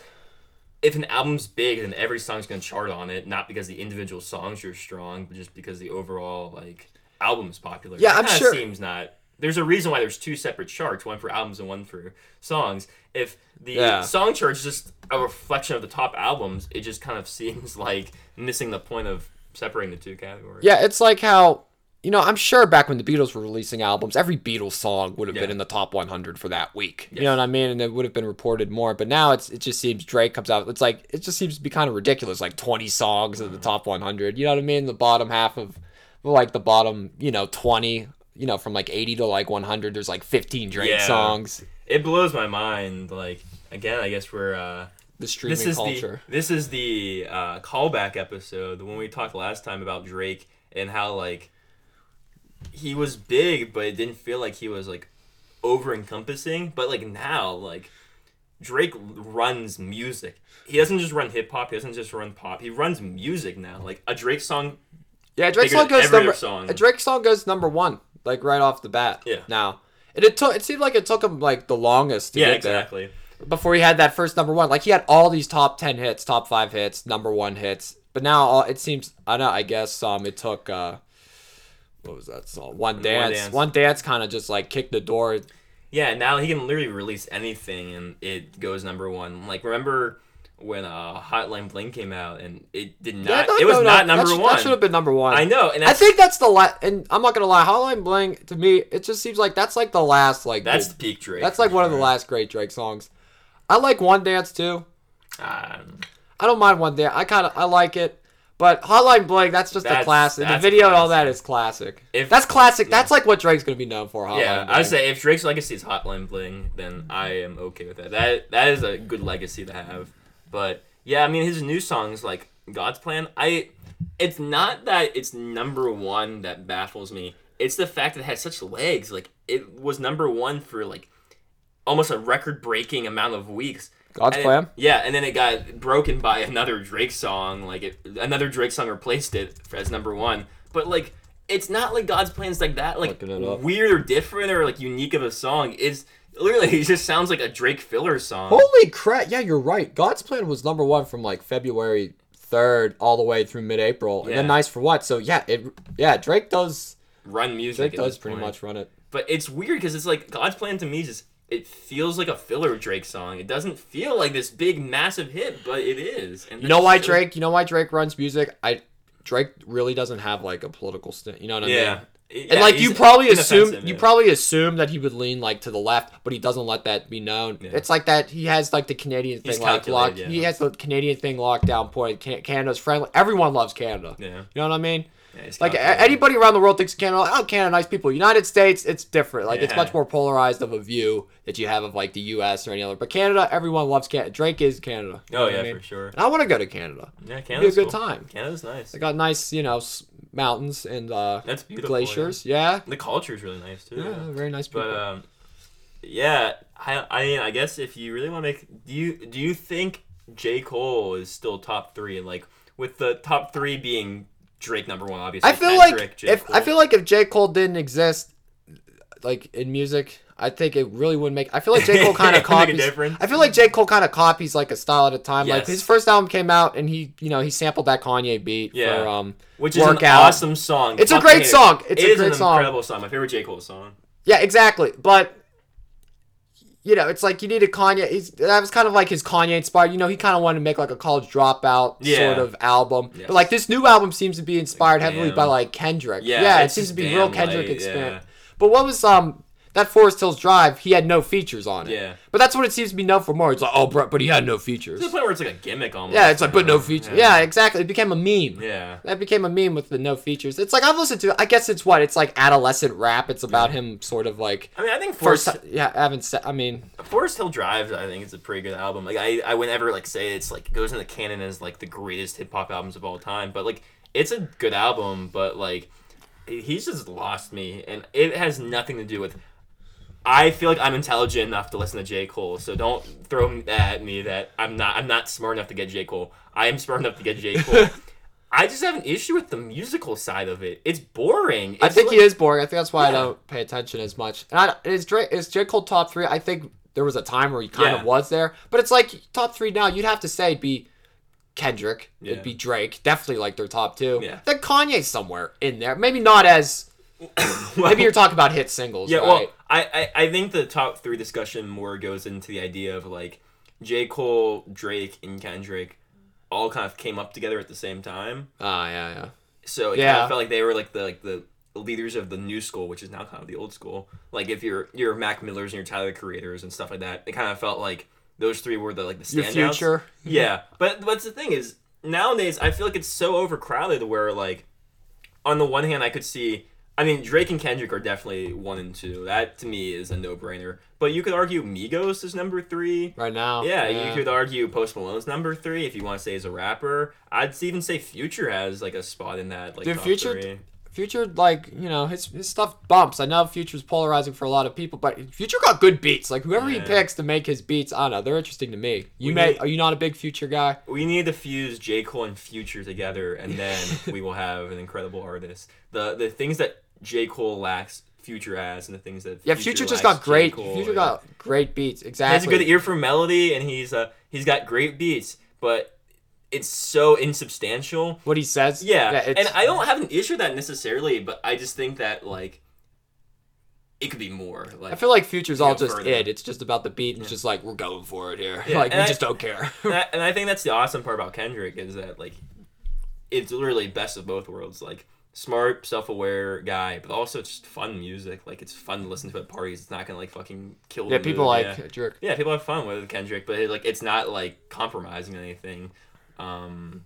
If an album's big, then every song's gonna chart on it, not because the individual songs are strong, but just because the overall like album is popular. Yeah, That I'm sure- Seems not. There's a reason why there's two separate charts, one for albums and one for songs. If the Yeah. song is just a reflection of the top albums, it just kind of seems like missing the point of separating the two categories. Yeah, it's like how you know I'm sure back when the Beatles were releasing albums, every Beatles song would have been in the top 100 for that week. You know what I mean? And it would have been reported more. But now it's it just seems Drake comes out. It's like it just seems to be kind of ridiculous. Like 20 songs in the top 100. You know what I mean? The bottom half of like the bottom, you know, 20. You know, from like 80 to like 100, there's like 15 Drake Yeah. songs. It blows my mind. Like again, I guess we're uh, The streaming this is culture. the this is the uh, callback episode the one we talked last time about Drake and how like he was big, but it didn't feel like he was like over encompassing. But like now, like Drake runs music. He doesn't just run hip hop. He doesn't just run pop. He runs music now. Like a Drake song. Yeah, Drake song goes number. song. A Drake song goes number one, like right off the bat. Yeah. Now, and it took. It seemed like it took him like the longest to Yeah, get there exactly. before he had that first number one. Like he had all these top ten hits, top five hits, number one hits. But now all, it seems. I know. I guess um, it took. uh What was that song? One dance. Dance. One dance kind of just like kicked the door. Yeah, now he can literally release anything and it goes number one. Like remember when uh, Hotline Bling came out and it did not. Yeah, no, it was no, no, not that number one. That should have been number one. I know, and I think that's the last. And I'm not gonna lie, Hotline Bling to me, it just seems like that's like the last like. that's the peak Drake. That's like one of the last great Drake songs. I like One Dance too. Um, I don't mind One Dance. I kind of I like it, but Hotline Bling that's just a classic. The that's video and all that is classic. If- that's classic. That's like what Drake's gonna be known for. Hotline yeah, Bling. I would say if Drake's legacy is Hotline Bling, then I am okay with that. That that is a good legacy to have. But yeah, I mean his new songs like God's Plan. I it's not that it's number one that baffles me. It's the fact that it has such legs. Like it was number one for like almost a record breaking amount of weeks. God's And it- Plan. yeah, and then it got broken by another Drake song. Like it, another Drake song replaced it as number one. But like, it's not like God's plan plans like that. Like it weird or different or like unique of a song. It's literally it just sounds like a Drake filler song. Holy crap! Yeah, you're right. God's Plan was number one from like February third all the way through mid-April, and then Nice for What. So yeah, it yeah Drake does Run music. Drake does pretty point. much run it. But it's weird because it's like God's plan to me is just it feels like a filler Drake song. It doesn't feel like this big massive hit, but it is. And You know why so- Drake? You know why Drake runs music? I Drake really doesn't have like a political stand. You know what I mean? Yeah. And like you probably assume you yeah. probably assume that he would lean like to the left, but he doesn't let that be known. Yeah. It's like that he has like the Canadian thing like locked. He has the Canadian thing locked down. Point. Canada's friendly. Everyone loves Canada. Yeah. You know what I mean? Yeah, Like calculated. anybody around the world thinks Canada, oh, Canada, nice people. United States, it's different. Like it's much more polarized of a view that you have of like the U.S. or any other. But Canada, everyone loves Canada. Drake is Canada. Oh yeah, I mean? for sure. And I want to go to Canada. Yeah, It'd be a good cool. time. Canada's nice. They got nice, you know, s- mountains and uh, That's beautiful. glaciers. Yeah. Yeah. The culture's really nice too. Yeah, very nice people. But um, yeah, I I mean I guess if you really want to make do you do you think J Cole is still top three and like with the top three being Drake number one obviously. I feel like J. if I feel like if J Cole didn't exist, like in music, I think it really wouldn't make. I feel like J Cole kind of copies. I feel like J Cole kind of copies like a style at a time. Like his first album came out and he, you know, he sampled that Kanye beat Yeah. for um. which is Workout. an awesome song. It's a great song. It's It a is great an song. incredible song. My favorite J Cole song. Yeah, exactly. But you know, it's like you needed Kanye. He's, that was kind of like his Kanye inspired. You know, he kind of wanted to make like a college dropout Yeah. sort of album. Yes. But like this new album seems to be inspired heavily Damn. by like Kendrick. Yeah, Yeah, it seems to be real Kendrick experience. yeah. But what was um that Forest Hills Drive? He had no features on it. Yeah. But that's what it seems to be known for more. It's like, oh, bro, but he had no features. To the point where it's like a gimmick almost. Yeah, it's like, but no features. Yeah. exactly. It became a meme. Yeah. That became a meme with the no features. It's like I've listened to. I guess it's what it's like adolescent rap. It's about him sort of like I mean, I think first. Forest, Yeah, I haven't said. I mean, Forest Hill Drive, I think, is a pretty good album. Like, I, I would never like say it's like goes in the canon as like the greatest hip hop albums of all time, but like it's a good album. But like, he's just lost me, and it has nothing to do with. I feel like I'm intelligent enough to listen to J Cole, so don't throw at me that I'm not. I'm not smart enough to get J Cole. I am smart enough to get J Cole. I just have an issue with the musical side of it. It's boring. I think like- he is boring. I think that's why I don't pay attention as much. And I, is Drake is J Cole top three? I think there was a time where he kind Yeah. of was there, but it's like top three now. You'd have to say it'd be Kendrick, Yeah. it'd be Drake, definitely like their top two. Yeah. Then Kanye's somewhere in there. Maybe not as. maybe you're talking about hit singles. Yeah, right? well, I, I, I think the top three discussion more goes into the idea of like J. Cole, Drake, and Kendrick all kind of came up together at the same time. Ah, yeah, yeah. So it kind Yeah. of felt like they were like the like the leaders of the new school, which is now kind of the old school. Like if you're you're Mac Millers and your Tyler Creators and stuff like that, it kind of felt like those three were the like the Your future. Yeah, but but the thing is nowadays I feel like it's so overcrowded where like on the one hand I could see I mean Drake and Kendrick are definitely one and two. That to me is a no brainer. But you could argue Migos is number three. Right now. Yeah, you could argue Post Malone's number three if you want to say as a rapper. I'd even say Future has like a spot in that. Like Dude, Future- three. Future, like, you know, his, his stuff bumps. I know Future's polarizing for a lot of people, but Future got good beats. Like, whoever he picks to make his beats, I don't know, they're interesting to me. You We may, need- are you not a big Future guy? We need to fuse J. Cole and Future together, and then we will have an incredible artist. The the things that J. Cole lacks, Future has, and the things that Yeah, Future, just lacks, got great. Future yeah. got great beats. Exactly. He has a good ear for melody, and he's uh he's got great beats, but it's so insubstantial. what he says. Yeah, it's, and I don't have an issue with that necessarily, but I just think that like it could be more. Like I feel like Future's all just further. it. It's just about the beat, and it's just like we're going for it here. Yeah, like we I- just don't care. and, I, and I think that's the awesome part about Kendrick is that like it's literally best of both worlds. Like smart, self-aware guy, but also just fun music. Like it's fun to listen to at parties. It's not gonna like fucking kill. yeah, people mood. like Yeah. jerk. yeah, people have fun with Kendrick, but it, like it's not like compromising anything. Um,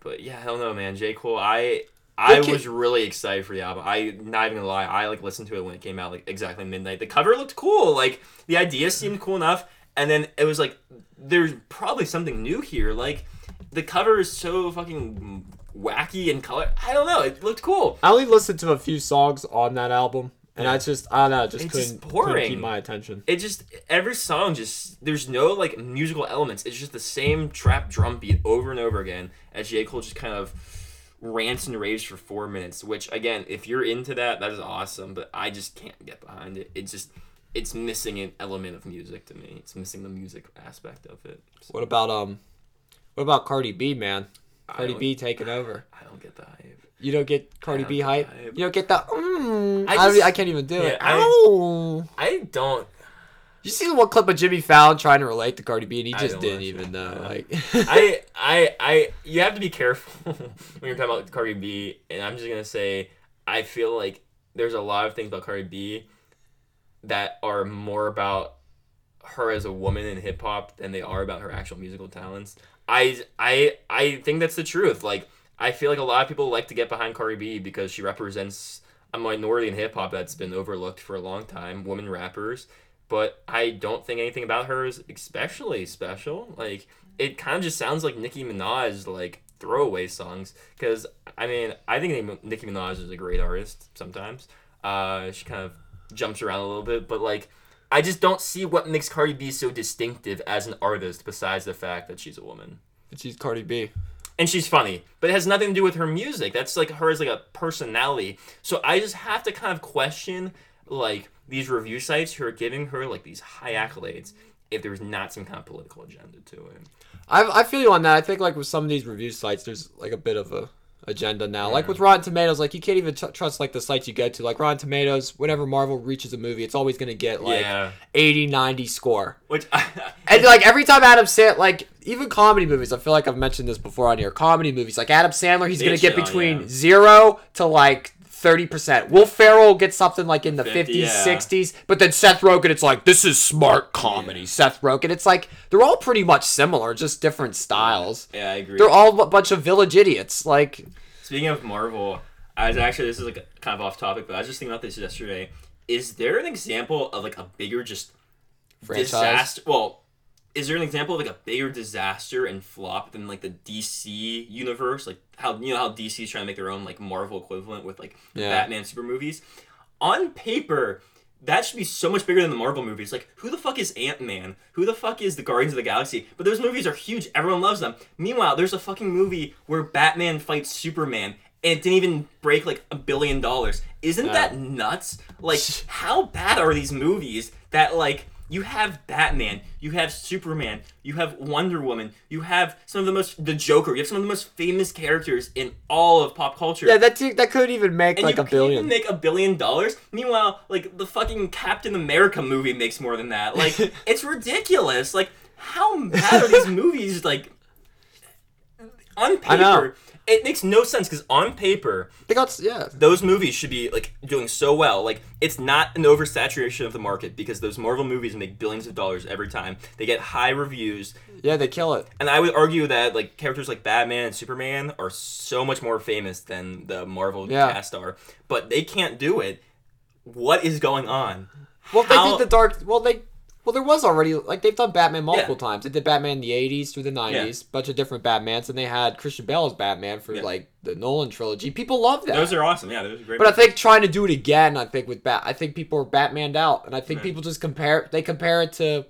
but yeah, hell don't man. J Cole, I I was really excited for the album. I not even gonna lie, I like listened to it when it came out, like exactly midnight. The cover looked cool, like the idea seemed cool enough, and then it was like there's probably something new here. Like the cover is so fucking wacky and color. I don't know, it looked cool. I only listened to a few songs on that album, and I just I don't know, just It's couldn't, just couldn't keep my attention. it just every song just there's no like musical elements. It's just the same trap drum beat over and over again as J. Cole just kind of rants and raves for four minutes. Which again, if you're into that, that is awesome. But I just can't get behind it. It just it's missing an element of music to me. It's missing the music aspect of it. So What about um, what about Cardi B, man? I Cardi B taking over. I don't get the hype. You don't get Cardi don't B get hype. hype. You don't get the. Mm, I I, just- I can't even do it. I- Ow. I don't. You see the one clip of Jimmy Fallon trying to relate to Cardi B, and he just didn't even know. No. Like, I, I, I, you have to be careful when you're talking about Cardi B, and I'm just gonna say, I feel like there's a lot of things about Cardi B that are more about her as a woman in hip hop than they are about her actual musical talents. I, I, I think that's the truth. Like, I feel like a lot of people like to get behind Cardi B because she represents a minority in hip hop that's been overlooked for a long time, women rappers. But I don't think anything about her is especially special. Like it kind of just sounds like Nicki Minaj, like throwaway songs. Because I mean, I think Nicki Minaj is a great artist. Sometimes uh, she kind of jumps around a little bit, but like. I just don't see what makes Cardi B so distinctive as an artist besides the fact that she's a woman. That she's Cardi B. And she's funny, but it has nothing to do with her music. That's like her as like a personality. So I just have to kind of question like these review sites who are giving her like these high accolades if there's not some kind of political agenda to it. I, I feel you on that. I think like with some of these review sites, there's like a bit of a agenda now. Like with Rotten Tomatoes, like you can't even tr- trust like the sites you get to. Like Rotten Tomatoes, whenever Marvel reaches a movie, it's always gonna get like Yeah. 80, 90 score. Which And like every time Adam Sandler, like even comedy movies, I feel like I've mentioned this before on here. Comedy movies, like Adam Sandler, he's gonna get between yeah. zero to like thirty percent. Will Ferrell gets something like in the 50, fifties, yeah. sixties, but then Seth Rogen, it's like this is smart comedy. Seth Rogen, it's like they're all pretty much similar, just different styles. yeah, I agree. They're all a bunch of village idiots. Like Speaking of Marvel, I was actually this is like kind of off topic, but I was just thinking about this yesterday. Is there an example of like a bigger just franchise. disaster? Well, is there an example of like a bigger disaster and flop than like the DC universe? Like how you know how DC's trying to make their own like Marvel equivalent with like Yeah. Batman super movies. On paper, that should be so much bigger than the Marvel movies. Like, who the fuck is Ant Man? Who the fuck is the Guardians of the Galaxy? But those movies are huge. Everyone loves them. Meanwhile, there's a fucking movie where Batman fights Superman. And it didn't even break like a billion dollars. Isn't that nuts? Like, how bad are these movies that like you have Batman, you have Superman, you have Wonder Woman, you have some of the most the Joker, you have some of the most famous characters in all of pop culture Yeah, that that could even make and like a billion. even make a billion dollars. Meanwhile, like the fucking Captain America movie makes more than that. Like it's ridiculous. Like how bad are these movies? Like on I know. paper, it makes no sense because on paper, they got yeah. those movies should be like doing so well. Like it's not an oversaturation of the market because those Marvel movies make billions of dollars every time. They get high reviews. Yeah, they kill it. And I would argue that like characters like Batman and Superman are so much more famous than the Marvel Yeah. cast are, but they can't do it. What is going on? Well, they How- did the dark. Well, they. Well, there was already like they've done Batman multiple Yeah. times. They did Batman in the '80s through the '90s, bunch of different Batmans, and they had Christian Bale as Batman for Yeah. like the Nolan trilogy. People love that. Those are awesome. Yeah, those are great. but I think trying to do it again, I think with Bat, I think people are Batmaned out, and I think Yeah. people just compare. They compare it to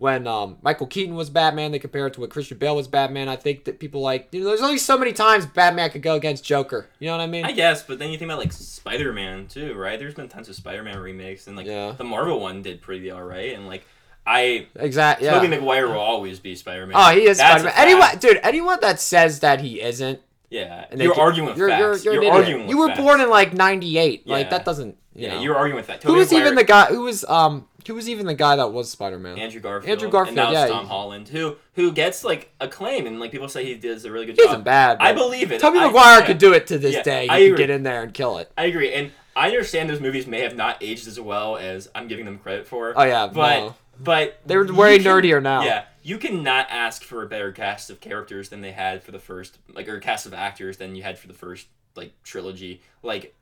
when um, Michael Keaton was Batman. They compare it to what Christian Bale was Batman. I think that people like you know, there's only so many times Batman could go against Joker. You know what I mean? I guess, but then you think about like Spider Man too, right? There's been tons of Spider Man remakes, and like Yeah. the Marvel one did pretty all right, and like I. exactly. Yeah. Tobey Maguire will always be Spider Man. Oh, he is That's Spider-Man. fact. Anyone, dude, anyone that says that he isn't, Yeah, and you're get- arguing with you're, facts. You're, You're, you're, arguing You were facts. born in like '98. Like that doesn't. You Yeah, know. you're arguing with that. Who Tobey was even the guy? Who was um? Who was even the guy that was Spider-Man? Andrew Garfield. Andrew Garfield, And now yeah, it's Tom Holland, who who gets like acclaim, and like people say he does a really good He job. isn't bad. I believe it. Tobey I- Maguire could do it to this Yeah, day. He I could get in there and kill it. I agree, and I understand those movies may have not aged as well as I'm giving them credit for. Oh yeah, but no. but They're you way can- nerdier now. Yeah, you cannot ask for a better cast of characters than they had for the first, like, or cast of actors than you had for the first like trilogy. Like,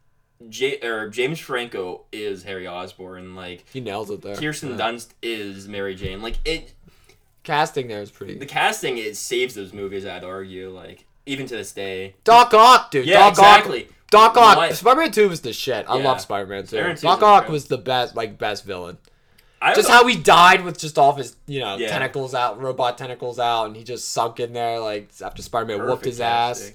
J- or James Franco is Harry Osborn. Like, he nails it there. Kirsten Yeah. Dunst is Mary Jane. Like, it Casting there is pretty. the casting it saves those movies. I'd argue, like, even to this day. Doc Ock, dude. Yeah, Doc exactly. Ock. Doc Ock. What- Spider-Man Two was the shit. I Yeah. love Spider-Man Two. Spider-Man 2 is Doc Ock was the best, like best villain. I Just would- how he died with just all of his, you know, Yeah. tentacles out, robot tentacles out, and he just sunk in there like after Spider-Man whooped his ass.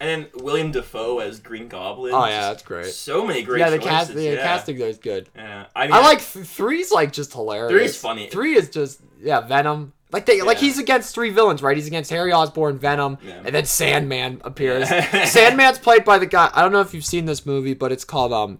Casting. And then William Dafoe as Green Goblin. Oh yeah, that's great. So many great yeah, the choices. cast, the yeah. casting there is good. Yeah, I, mean, I like th- three's like just hilarious. Three's funny. Three is just yeah, Venom. Like they like he's against three villains, right? He's against Harry Osborn, Venom, Yeah. and then Sandman appears. Yeah. Sandman's played by the guy. I don't know if you've seen this movie, but it's called um,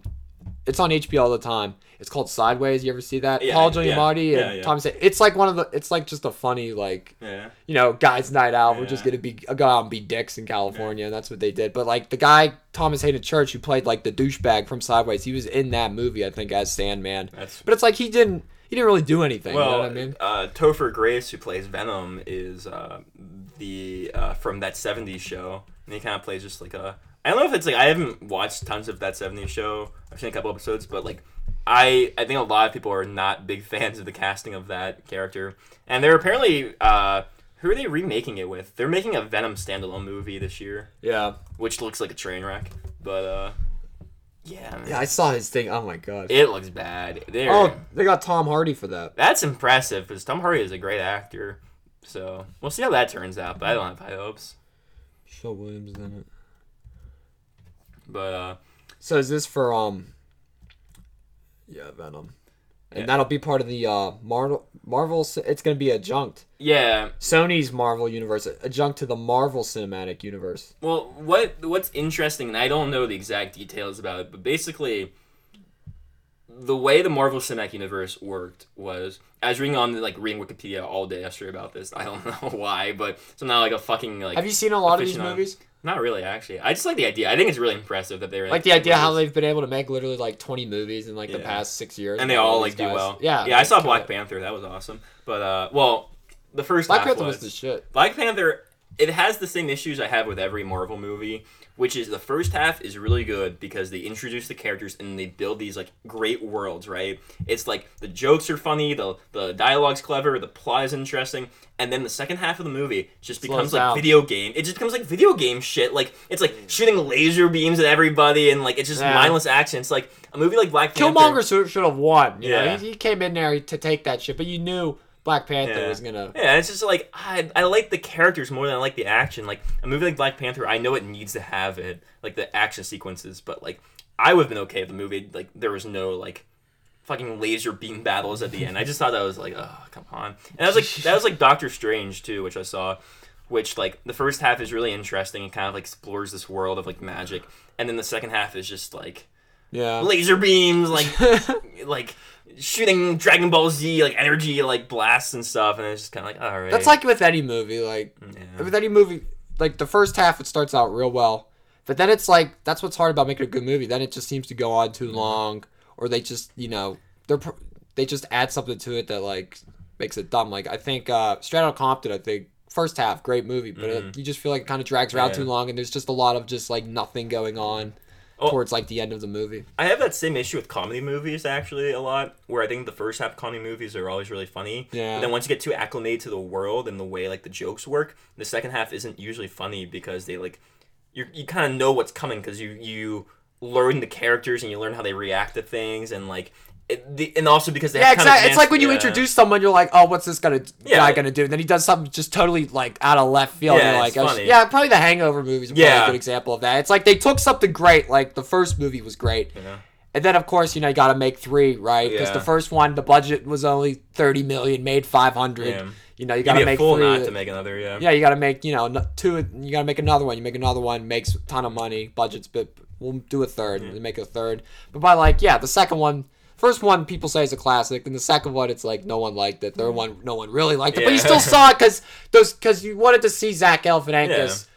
it's on HBO all the time. It's called Sideways. You ever see that? Yeah, Paul Giamatti yeah, and yeah. Thomas. It's like one of the. It's like just a funny like Yeah. you know guys' night out. We're just gonna be go out and be dicks in California, and that's what they did. But like the guy Thomas Haden Church who played like the douchebag from Sideways, he was in that movie I think as Sandman. That's But it's like he didn't he didn't really do anything. well. you know what I mean? uh, Topher Grace, who plays Venom, is uh, the uh, from that '70s show, and he kind of plays just like a. I don't know if it's like I haven't watched tons of that '70s show. I've seen a couple episodes, but like I I think a lot of people are not big fans of the casting of that character, and they're apparently uh, who are they remaking it with? They're making a Venom standalone movie this year, Yeah. which looks like a train wreck, but uh, yeah, man, Yeah, I saw his thing. Oh my god. it looks bad. They're, Oh, they got Tom Hardy for that. That's impressive because Tom Hardy is a great actor. So we'll see how that turns out, but I don't have high hopes. Michelle Williams in it. But uh, So is this for um? Yeah, Venom, and Yeah. that'll be part of the uh Marvel. Marvel. It's gonna be adjunct. yeah, Sony's Marvel universe adjunct to the Marvel Cinematic Universe. well, what what's interesting, and I don't know the exact details about it, but basically, the way the Marvel Cinematic Universe worked was I was reading on like reading Wikipedia all day yesterday about this. I don't know why, but so somehow like a fucking like Have you seen a lot of these movies? Not really, actually. I just like the idea. I think it's really impressive that they're Like the idea how they've been able to make literally like twenty movies in like the past six years, and they all like do guys. well. Yeah, yeah. I saw Black it. Panther. That was awesome. But uh, well, the first Black Panther was, was the shit. Black Panther. It has the same issues I have with every Marvel movie, which is the first half is really good because they introduce the characters and they build these like great worlds, right? It's like the jokes are funny, the the dialogue's clever, the plot is interesting, and then the second half of the movie just Slows becomes like down. video game. It just becomes like video game shit. Like it's like mm. shooting laser beams at everybody and like it's just Yeah. mindless action. It's like a movie like Black Panther. Killmonger should, have won. You know, Yeah. he, he came in there to take that shit, but you knew Black Panther Yeah. was gonna. Yeah, it's just like I, I like the characters more than I like the action. Like a movie like Black Panther, I know it needs to have it, like the action sequences, but like I would have been okay if the movie like there was no like fucking laser beam battles at the end. I just thought that was like, oh come on. And that was like that was like Doctor Strange too, which I saw, which like the first half is really interesting and kind of like explores this world of like magic, and then the second half is just like Yeah. laser beams, like like shooting Dragon Ball Z like energy like blasts and stuff, and it's just kind of like all right. That's like with any movie. Like Yeah. with any movie, like the first half it starts out real well, but then it's like that's what's hard about making a good movie. Then it just seems to go on Mm-hmm. too long, or they just you know they're they just add something to it that like makes it dumb. Like I think uh, Straight Outta Compton. I think first half great movie, but it, you just feel like it kind of drags around Mm-hmm. Yeah. too long, and there's just a lot of just like nothing going on Oh. towards like the end of the movie. I have that same issue with comedy movies actually a lot, where I think the first half of comedy movies are always really funny. Yeah. And then once you get too acclimated to the world and the way like the jokes work, the second half isn't usually funny because they like you you kind of know what's coming because you you learn the characters and you learn how they react to things and like the, and also because they Yeah, have kind of exactly. It's like when you yeah. introduce someone, you're like, "Oh, what's this gonna Yeah, guy gonna do?" And then he does something just totally like out of left field. Yeah, like, oh, funny. "Yeah, probably the Hangover movies Yeah. a good example of that." It's like they took something great, like the first movie was great, Yeah. and then of course you know you got to make three, right? Because Yeah. the first one, the budget was only thirty million, made five hundred. Yeah. You know, you got gotta make full three. not to make another. Yeah. yeah, you got to make you know two. You got to make another one. You make another one, makes a ton of money. Budget's bit. We'll do a third. We make a third. But by like, yeah, the second one, first one people say is a classic, and the second one it's like no one liked it. Third one, no one really liked it, but you still saw it because those because you wanted to see Zach Galifianakis.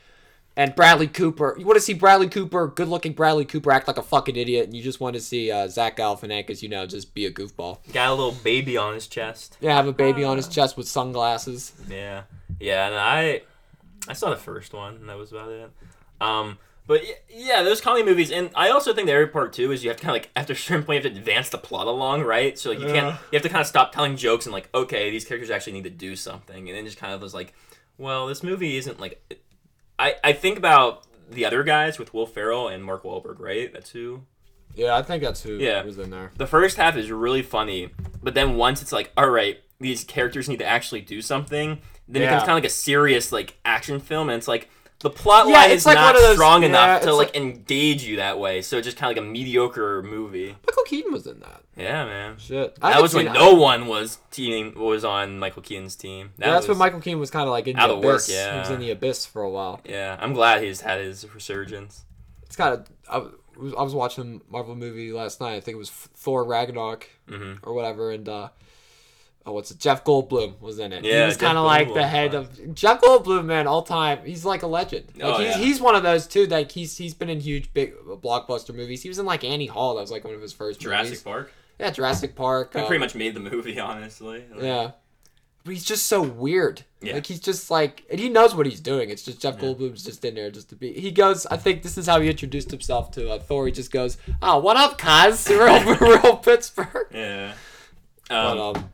And Bradley Cooper. You want to see Bradley Cooper, good-looking Bradley Cooper, act like a fucking idiot, and you just want to see uh, Zach Galifianakis, you know, just be a goofball. Got a little baby on his chest. Yeah, have a baby on his chest with sunglasses. Yeah, yeah, and I, I saw the first one, and that was about it. Um, but yeah, those comedy movies, and I also think the other part too is you have to kind of like after a certain point you have to advance the plot along, right? So like, you can't, you have to kind of stop telling jokes and like, okay, these characters actually need to do something, and then just kind of was like, well, this movie isn't like, I I think about the other guys with Will Ferrell and Mark Wahlberg, right? That's who Yeah, I think that's who Yeah. was in there. the first half is really funny, but then once it's like, all right, these characters need to actually do something, then it becomes kind of like a serious like action film, and it's like the plot Yeah, line it's is like not those- strong yeah, enough to like, like- engage you that way. So it's just kind of like a mediocre movie. Michael Keaton was in that. Yeah, man. Shit, I That haven't was when seen- no one was teaming was on Michael Keaton's team. That Yeah, that's was, when Michael Keaton was kind of like in the out of work, abyss. He was in the abyss for a while. Yeah, I'm glad he's had his resurgence. It's kind of. I was, I was watching a Marvel movie last night. I think it was Thor Ragnarok hmm or whatever, and uh, oh, what's it? Jeff Goldblum was in it. Yeah, he was kind of like the head of Jeff Goldblum, man. All time, he's like a legend. Like Oh, he's yeah. he's one of those too. Like he's he's been in huge big blockbuster movies. He was in like Annie Hall. That was like one of his first Jurassic movies. Park. Yeah, Jurassic Park. I um, pretty much made the movie, honestly. Like, Yeah. but he's just so weird. Yeah. Like he's just like, and he knows what he's doing. It's just Jeff Goldblum's just in there just to be. He goes. I think this is how he introduced himself to uh, Thor. He just goes, "Oh, what up, cuz? Real, real Pittsburgh." Yeah. But Um, um,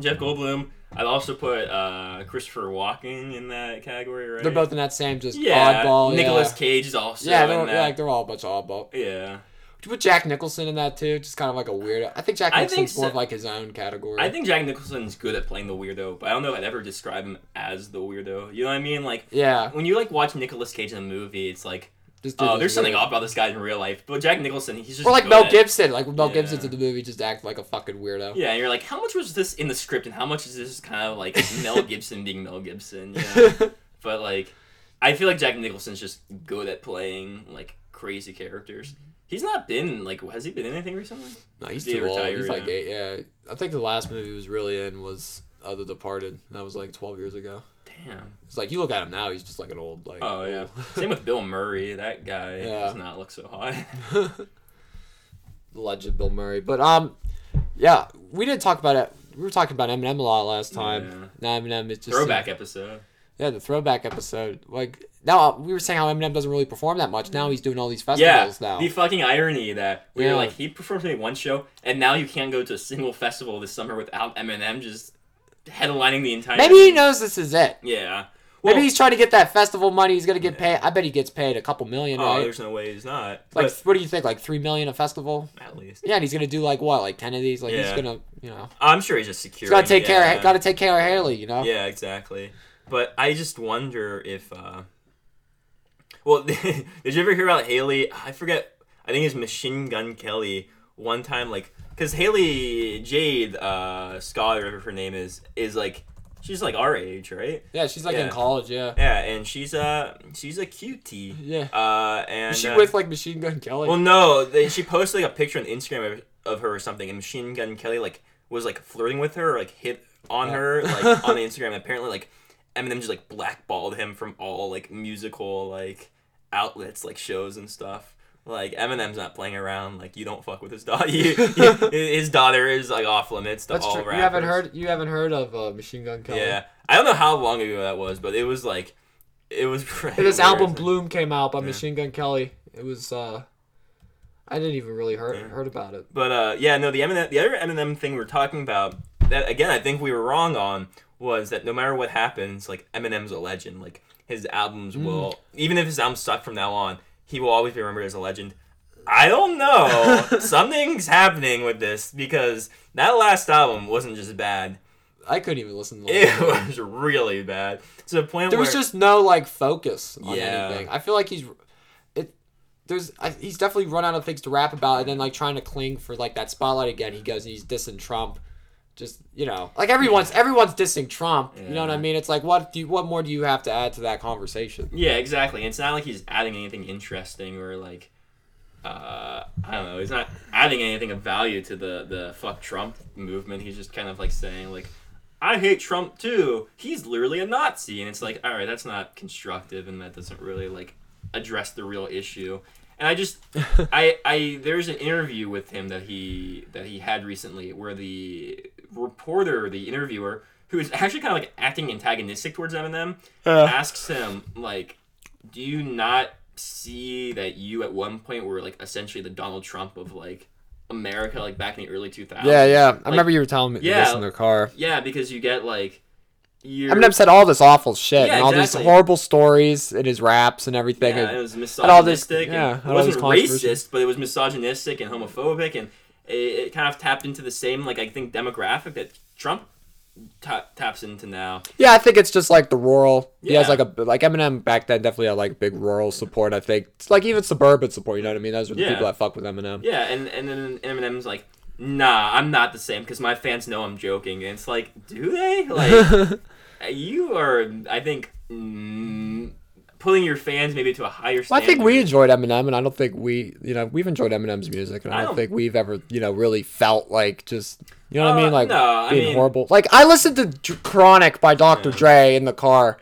Jeff Goldblum. I'd also put uh, Christopher Walken in that category, right? they're both in that same just yeah. oddball. Nicholas yeah. Cage is also Yeah, they're, that. yeah, like they're all a bunch of oddball. yeah. Would you put Jack Nicholson in that too? Just kind of like a weirdo. I think Jack I think Nicholson's more of like his own category. I think Jack Nicholson's good at playing the weirdo, but I don't know if I'd ever describe him as the weirdo. You know what I mean? Like yeah, when you like watch Nicholas Cage in a movie, it's like, just oh, there's something off about this guy in real life. But Jack Nicholson, he's just Or like Mel Gibson. Like Mel Yeah. Gibson's in the movie, just act like a fucking weirdo. Yeah, and you're like, how much was this in the script, and how much is this kind of like Mel Gibson being Mel Gibson? Know? but like, I feel like Jack Nicholson's just good at playing like crazy characters. He's not been like, has he been in anything recently? No, he's He too old. retired, He's like yeah. eight. Yeah, I think the last movie he was really in was uh, The Departed. That was like twelve years ago. Damn. It's like you look at him now, he's just like an old like. Oh yeah. Same with Bill Murray. That guy Yeah. does not look so hot. the legend Bill Murray. But um, yeah, we didn't talk about it. We were talking about Eminem a lot last time. Now Eminem is just Throwback episode. Yeah, the throwback episode. Like now uh, we were saying how Eminem doesn't really perform that much. Now he's doing all these Yeah, festivals now. the fucking irony that we Yeah. are like he performed maybe one show, and now you can't go to a single festival this summer without Eminem just headlining the entire. Maybe he knows this is it. Yeah. Maybe he's trying to get that festival money. He's gonna get paid. I bet he gets paid a couple million, oh, right? there's no way he's not. Like, But what do you think? Like three million a festival? at least, Yeah, and he's gonna do like what, like ten of these? Like he's gonna, you know, I'm sure he's just secure. he's gotta take care. Gotta take care of Hailie, you know. Yeah, exactly. But I just wonder if. uh Well, did you ever hear about Hailie? I forget. I think it's Machine Gun Kelly. One time, like, because Hailie Jade, uh, Scott, or whatever her name is, is like, she's like our age, right? Yeah, she's like in college. Yeah. Yeah, and she's a she's a cutie. Yeah. Uh, and Is she uh, with like Machine Gun Kelly? Well, no, they, she posted like a picture on Instagram of, of her or something, and Machine Gun Kelly like was like flirting with her, or, like hit on Yeah. her like on Instagram. And apparently, like Eminem just like blackballed him from all like musical like outlets, like shows and stuff. Like Eminem's not playing around. Like you don't fuck with his daughter. You, you- his daughter is like off limits to That's all true. rappers. You haven't heard. You haven't heard of uh, Machine Gun Kelly? Yeah, I don't know how long ago that was, but it was like it was. This album Bloom came out by Yeah. Machine Gun Kelly. It was uh I didn't even really heard Yeah. heard about it. But uh, yeah, no, the Eminem, the other Eminem thing we are talking about that again, I think we were wrong on was that no matter what happens, like Eminem's a legend. Like his albums Mm. will, even if his albums suck from now on, he will always be remembered as a legend. I don't know. Something's happening with this because that last album wasn't just bad; I couldn't even listen to the it thing. was really bad. To the point There where was just no like focus on Yeah. anything. I feel like he's it there's I, he's definitely run out of things to rap about and then like trying to cling for like that spotlight again. He goes and he's dissing Trump. Just you know, like everyone's everyone's dissing Trump. You know what I mean? It's like what do you, what more do you have to add to that conversation? Yeah, exactly. It's not like he's adding anything interesting or like uh, I don't know. He's not adding anything of value to the the fuck Trump movement. He's just kind of like saying like, I hate Trump too. He's literally a Nazi, and it's like, all right, that's not constructive, and that doesn't really like address the real issue. And I just, I, I, there's an interview with him that he that he had recently where the reporter, the interviewer, who is actually kind of like acting antagonistic towards Eminem, uh. asks him like, "Do you not see that you at one point were like essentially the Donald Trump of like America, like back in the early 2000s?" Yeah, yeah. I remember you were telling me yeah. this in the car. Yeah, because you get like, you Eminem said all this awful shit Yeah, and all exactly. these horrible stories in his raps and everything. Yeah, and- it was all this- misogynistic. yeah, and it wasn't racist, but it was misogynistic and homophobic, and it, it kind of tapped into the same like I think demographic that Trump ta- taps into now. Yeah, I think it's just like the rural. He has Yeah. like a like Eminem back then definitely had like big rural support. I think it's like even suburban support. You know what I mean? Those are the Yeah. people that fuck with Eminem. Yeah, and and then Eminem's like, "Nah, I'm not the same because my fans know I'm joking." And it's like, do they? Like, you are, I think, mm, pulling your fans maybe to a higher Well. I think we enjoyed Eminem, and I don't think we, you know, we've enjoyed Eminem's music, and I I don't, don't- think we've ever, you know, really felt like just, you know what I Uh, mean, like no, I being mean- horrible. Like I listened to Chronic by Dr. Dre in the car.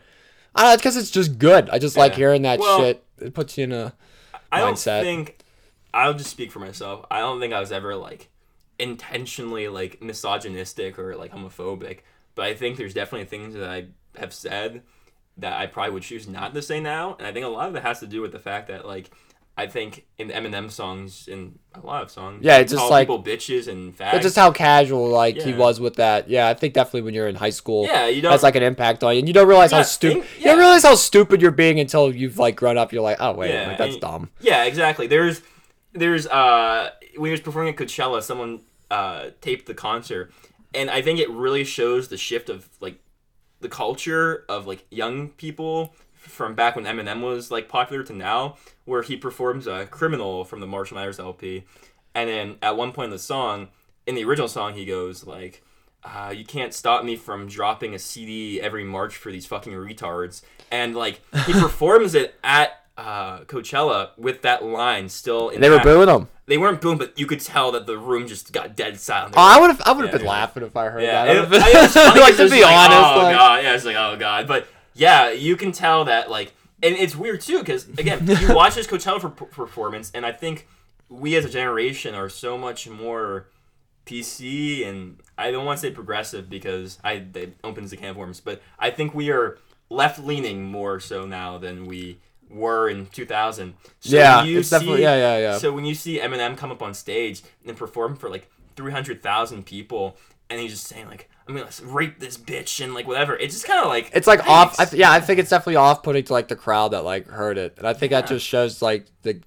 I don't it's because it's just good. I just like hearing that Well- shit. It puts you in a. I don't think I'll just speak for myself. I don't think I was ever like intentionally like misogynistic or like homophobic. but I think there's definitely things that I have said that I probably would choose not to say now, and I think a lot of it has to do with the fact that like I think in Eminem songs, in a lot of songs, Yeah, it's just like- people bitches and fags. But just how casual like he was with that. Yeah, I think definitely when you're in high school, yeah, you don't. that's like an impact on you. And you don't realize how stupid think- you don't realize how stupid you're being until you've like grown up. You're like, oh wait, Yeah, like, that's and- dumb. Yeah, exactly. There's, there's, uh, when he was performing at Coachella, someone uh, taped the concert, and I think it really shows the shift of like the culture of like young people from back when Eminem was like popular to now, where he performs a criminal from the Marshall Mathers LP, and then at one point in the song, in the original song, he goes like. Uh, you can't stop me from dropping a CD every March for these fucking retards. And like he performs it at uh, Coachella with that line still. In They were booing him. They weren't booing, but you could tell that the room just got dead silent. Oh, I would have I would have Yeah, been yeah. laughing if I heard Yeah, that. it, I would've I- it was funny like to be like, honest, oh like, god, yeah, it's like oh god, but yeah, you can tell that like, and it's weird too because again, you watch this Coachella for, performance, and I think we as a generation are so much more PC and I don't want to say progressive because I it opens the can of worms, but I think we are left leaning more so now than we were in 2000. So yeah, it's definitely yeah, yeah, yeah. so when you see Eminem come up on stage and perform for like 300,000 people, and he's just saying like, "I'm gonna rape this bitch" and like whatever, it's just kind of like it's like off. I th- yeah, I think it's definitely off-putting to like the crowd that like heard it, and I think that just shows like the.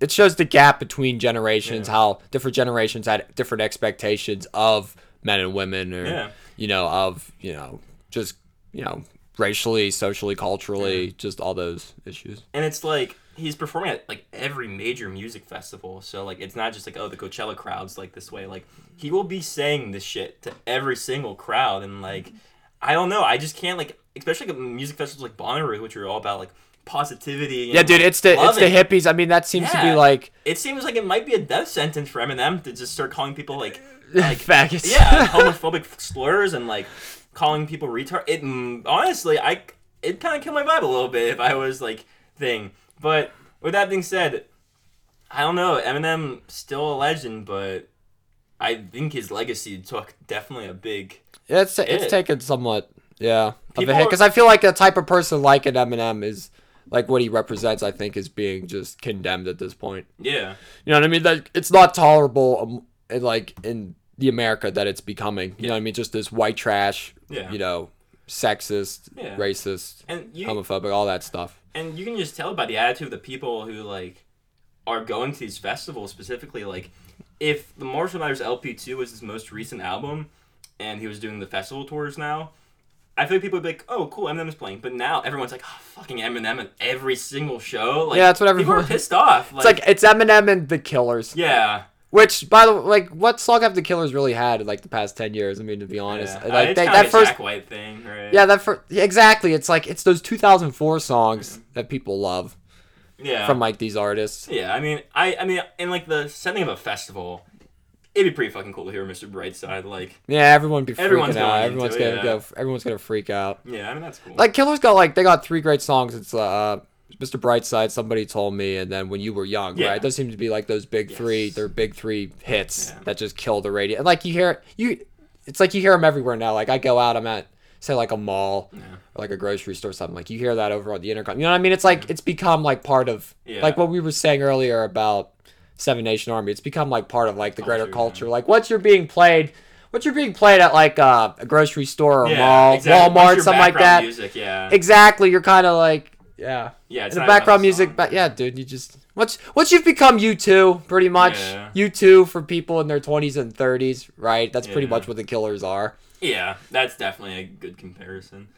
It shows the gap between generations, Yeah. how different generations had different expectations of men and women, or Yeah. you know, of you know, just you know, racially, socially, culturally, just all those issues. and it's like he's performing at like every major music festival. So like it's not just like oh the Coachella crowd's like this way. Like he will be saying this shit to every single crowd, and like I don't know, I just can't like especially like music festivals like Bonnaroo, which are all about like positivity. And, Yeah, dude, it's the it's the hippies. I mean, that seems to be like It seems like it might be a death sentence for Eminem to just start calling people like like faggots. yeah, homophobic slurs and like calling people retard. It honestly, I it kind of killed my vibe a little bit if I was like thing. But with that being said, I don't know. Eminem still a legend, but I think his legacy took definitely a big. Yeah, it's it's It. taken somewhat, yeah, of a hit because I feel like a type of person like an Eminem is like what he represents. I think is being just condemned at this point. Yeah, You know what I mean? Like it's not tolerable, um, in, like in the America that it's becoming. You know what I mean? Just this white trash. Yeah. You know, sexist, Yeah. racist, and you homophobic, all that stuff. and you can just tell by the attitude of the people who like are going to these festivals specifically like if the marshall mathers lp2 was his most recent album and he was doing the festival tours now i feel like people would be like oh cool eminem is playing but now everyone's like oh, fucking eminem at every single show like Yeah, that's what everyone. people are pissed off It's like it's Eminem and the Killers. yeah Which, by the way, like, what song have the Killers really had in like the past ten years? I mean, to be honest, yeah. like it's they, that first Jack White thing right Yeah, that first, yeah, exactly. It's like it's those 2004 songs that people love yeah from like these artists. yeah i mean i i mean in like the setting of a festival it'd be pretty fucking cool to hear mr brightside like Yeah, everyone be freaking Everyone's out. going Everyone's it, gonna yeah. go. Everyone's gonna freak out. yeah i mean that's cool Like Killers got like they got three great songs. It's uh Mr. Brightside, somebody told me, and then when you were young, Yeah. right? Those seem to be like those big three. Yes. They're big three hits Yeah. that just kill the radio. And like you hear you, it's like you hear them everywhere now. Like I go out, I'm at say like a mall Yeah. or like a grocery store or something. Like you hear that over on the intercom. You know what I mean? It's like it's become like part of like what we were saying earlier about Seven Nation Army. It's become like part of like the greater Culture, culture. yeah. Like once you're being played, once you're being played at like uh, a grocery store or yeah, mall, exactly. Walmart, something like that. music yeah Exactly, you're kind of like yeah. Yeah, it's And the background music, but yeah, dude, you just once once you've become U2, pretty much Yeah. U2 for people in their twenties and thirties, right? That's pretty much what the Killers are. Yeah, that's definitely a good comparison.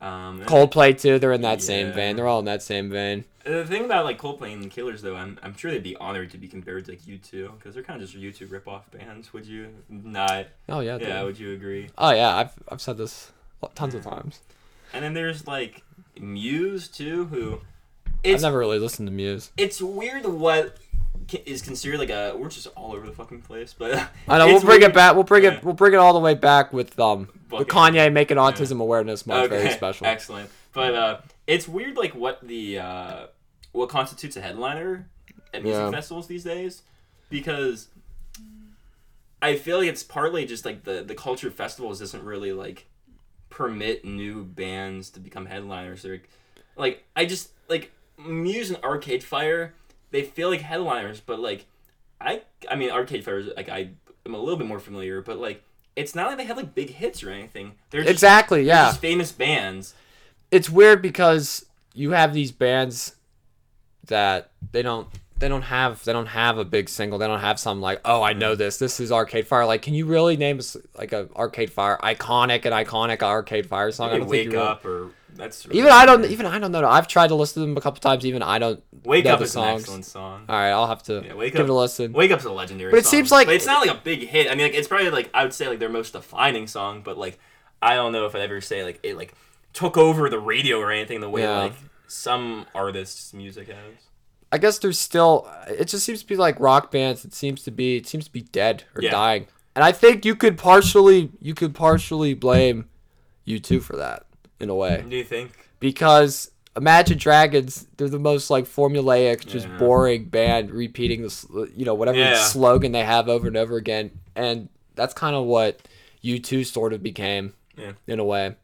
Um, Coldplay too, they're in that same vein. They're all in that same vein. The thing about like Coldplay and the Killers, though, I'm, I'm sure they'd be honored to be compared to like U2 because they're kind of just U2 rip-off bands. Would you not? Oh yeah, dude. Yeah, would you agree? Oh yeah, I've I've said this tons of times. And then there's like Muse too, who I've never really listened to Muse. it's weird what ca- is considered like a we're just all over the fucking place, but I know we'll it's bring weird- it back. We'll bring Yeah. it. We'll bring it all the way back with um with Bucket. Kanye making Autism Awareness Month very special. Excellent. But uh, it's weird, like what the uh, what constitutes a headliner at music Yeah. festivals these days, because I feel like it's partly just like the the culture of festivals isn't really like permit new bands to become headliners. They're like I just like Muse and Arcade Fire. They feel like headliners, but like I I mean Arcade Fire is like I am a little bit more familiar, but like it's not like they have like big hits or anything. They're just, Exactly. they're Yeah. just famous bands. it's weird because you have these bands that they don't they don't have they don't have a big single they don't have some like oh i know mm. this this is arcade fire like can you really name like a arcade fire iconic and iconic arcade fire song i don't think Wake you really- Up or that's really even i don't even i don't know i've tried to listen to them a couple times even i don't Wake Up the is an excellent song. all right i'll have to Yeah, Wake give Up- it a listen Wake Up's a legendary. But it song. seems like- but it's not like a big hit. I mean, like it's probably like I would say like their most defining song, but like I don't know if I'd ever say like it like took over the radio or anything the way Yeah. like some artists' music has. I guess there's still it just seems to be like rock bands it seems to be it seems to be dead or Yeah. dying and i think you could partially you could partially blame U2 for that in a way Do you think? because Imagine Dragons, they're the most like formulaic, just Yeah. boring band, repeating the s- you know whatever Yeah. slogan they have over and over again, and that's kind of what U two sort of became, Yeah. in a way,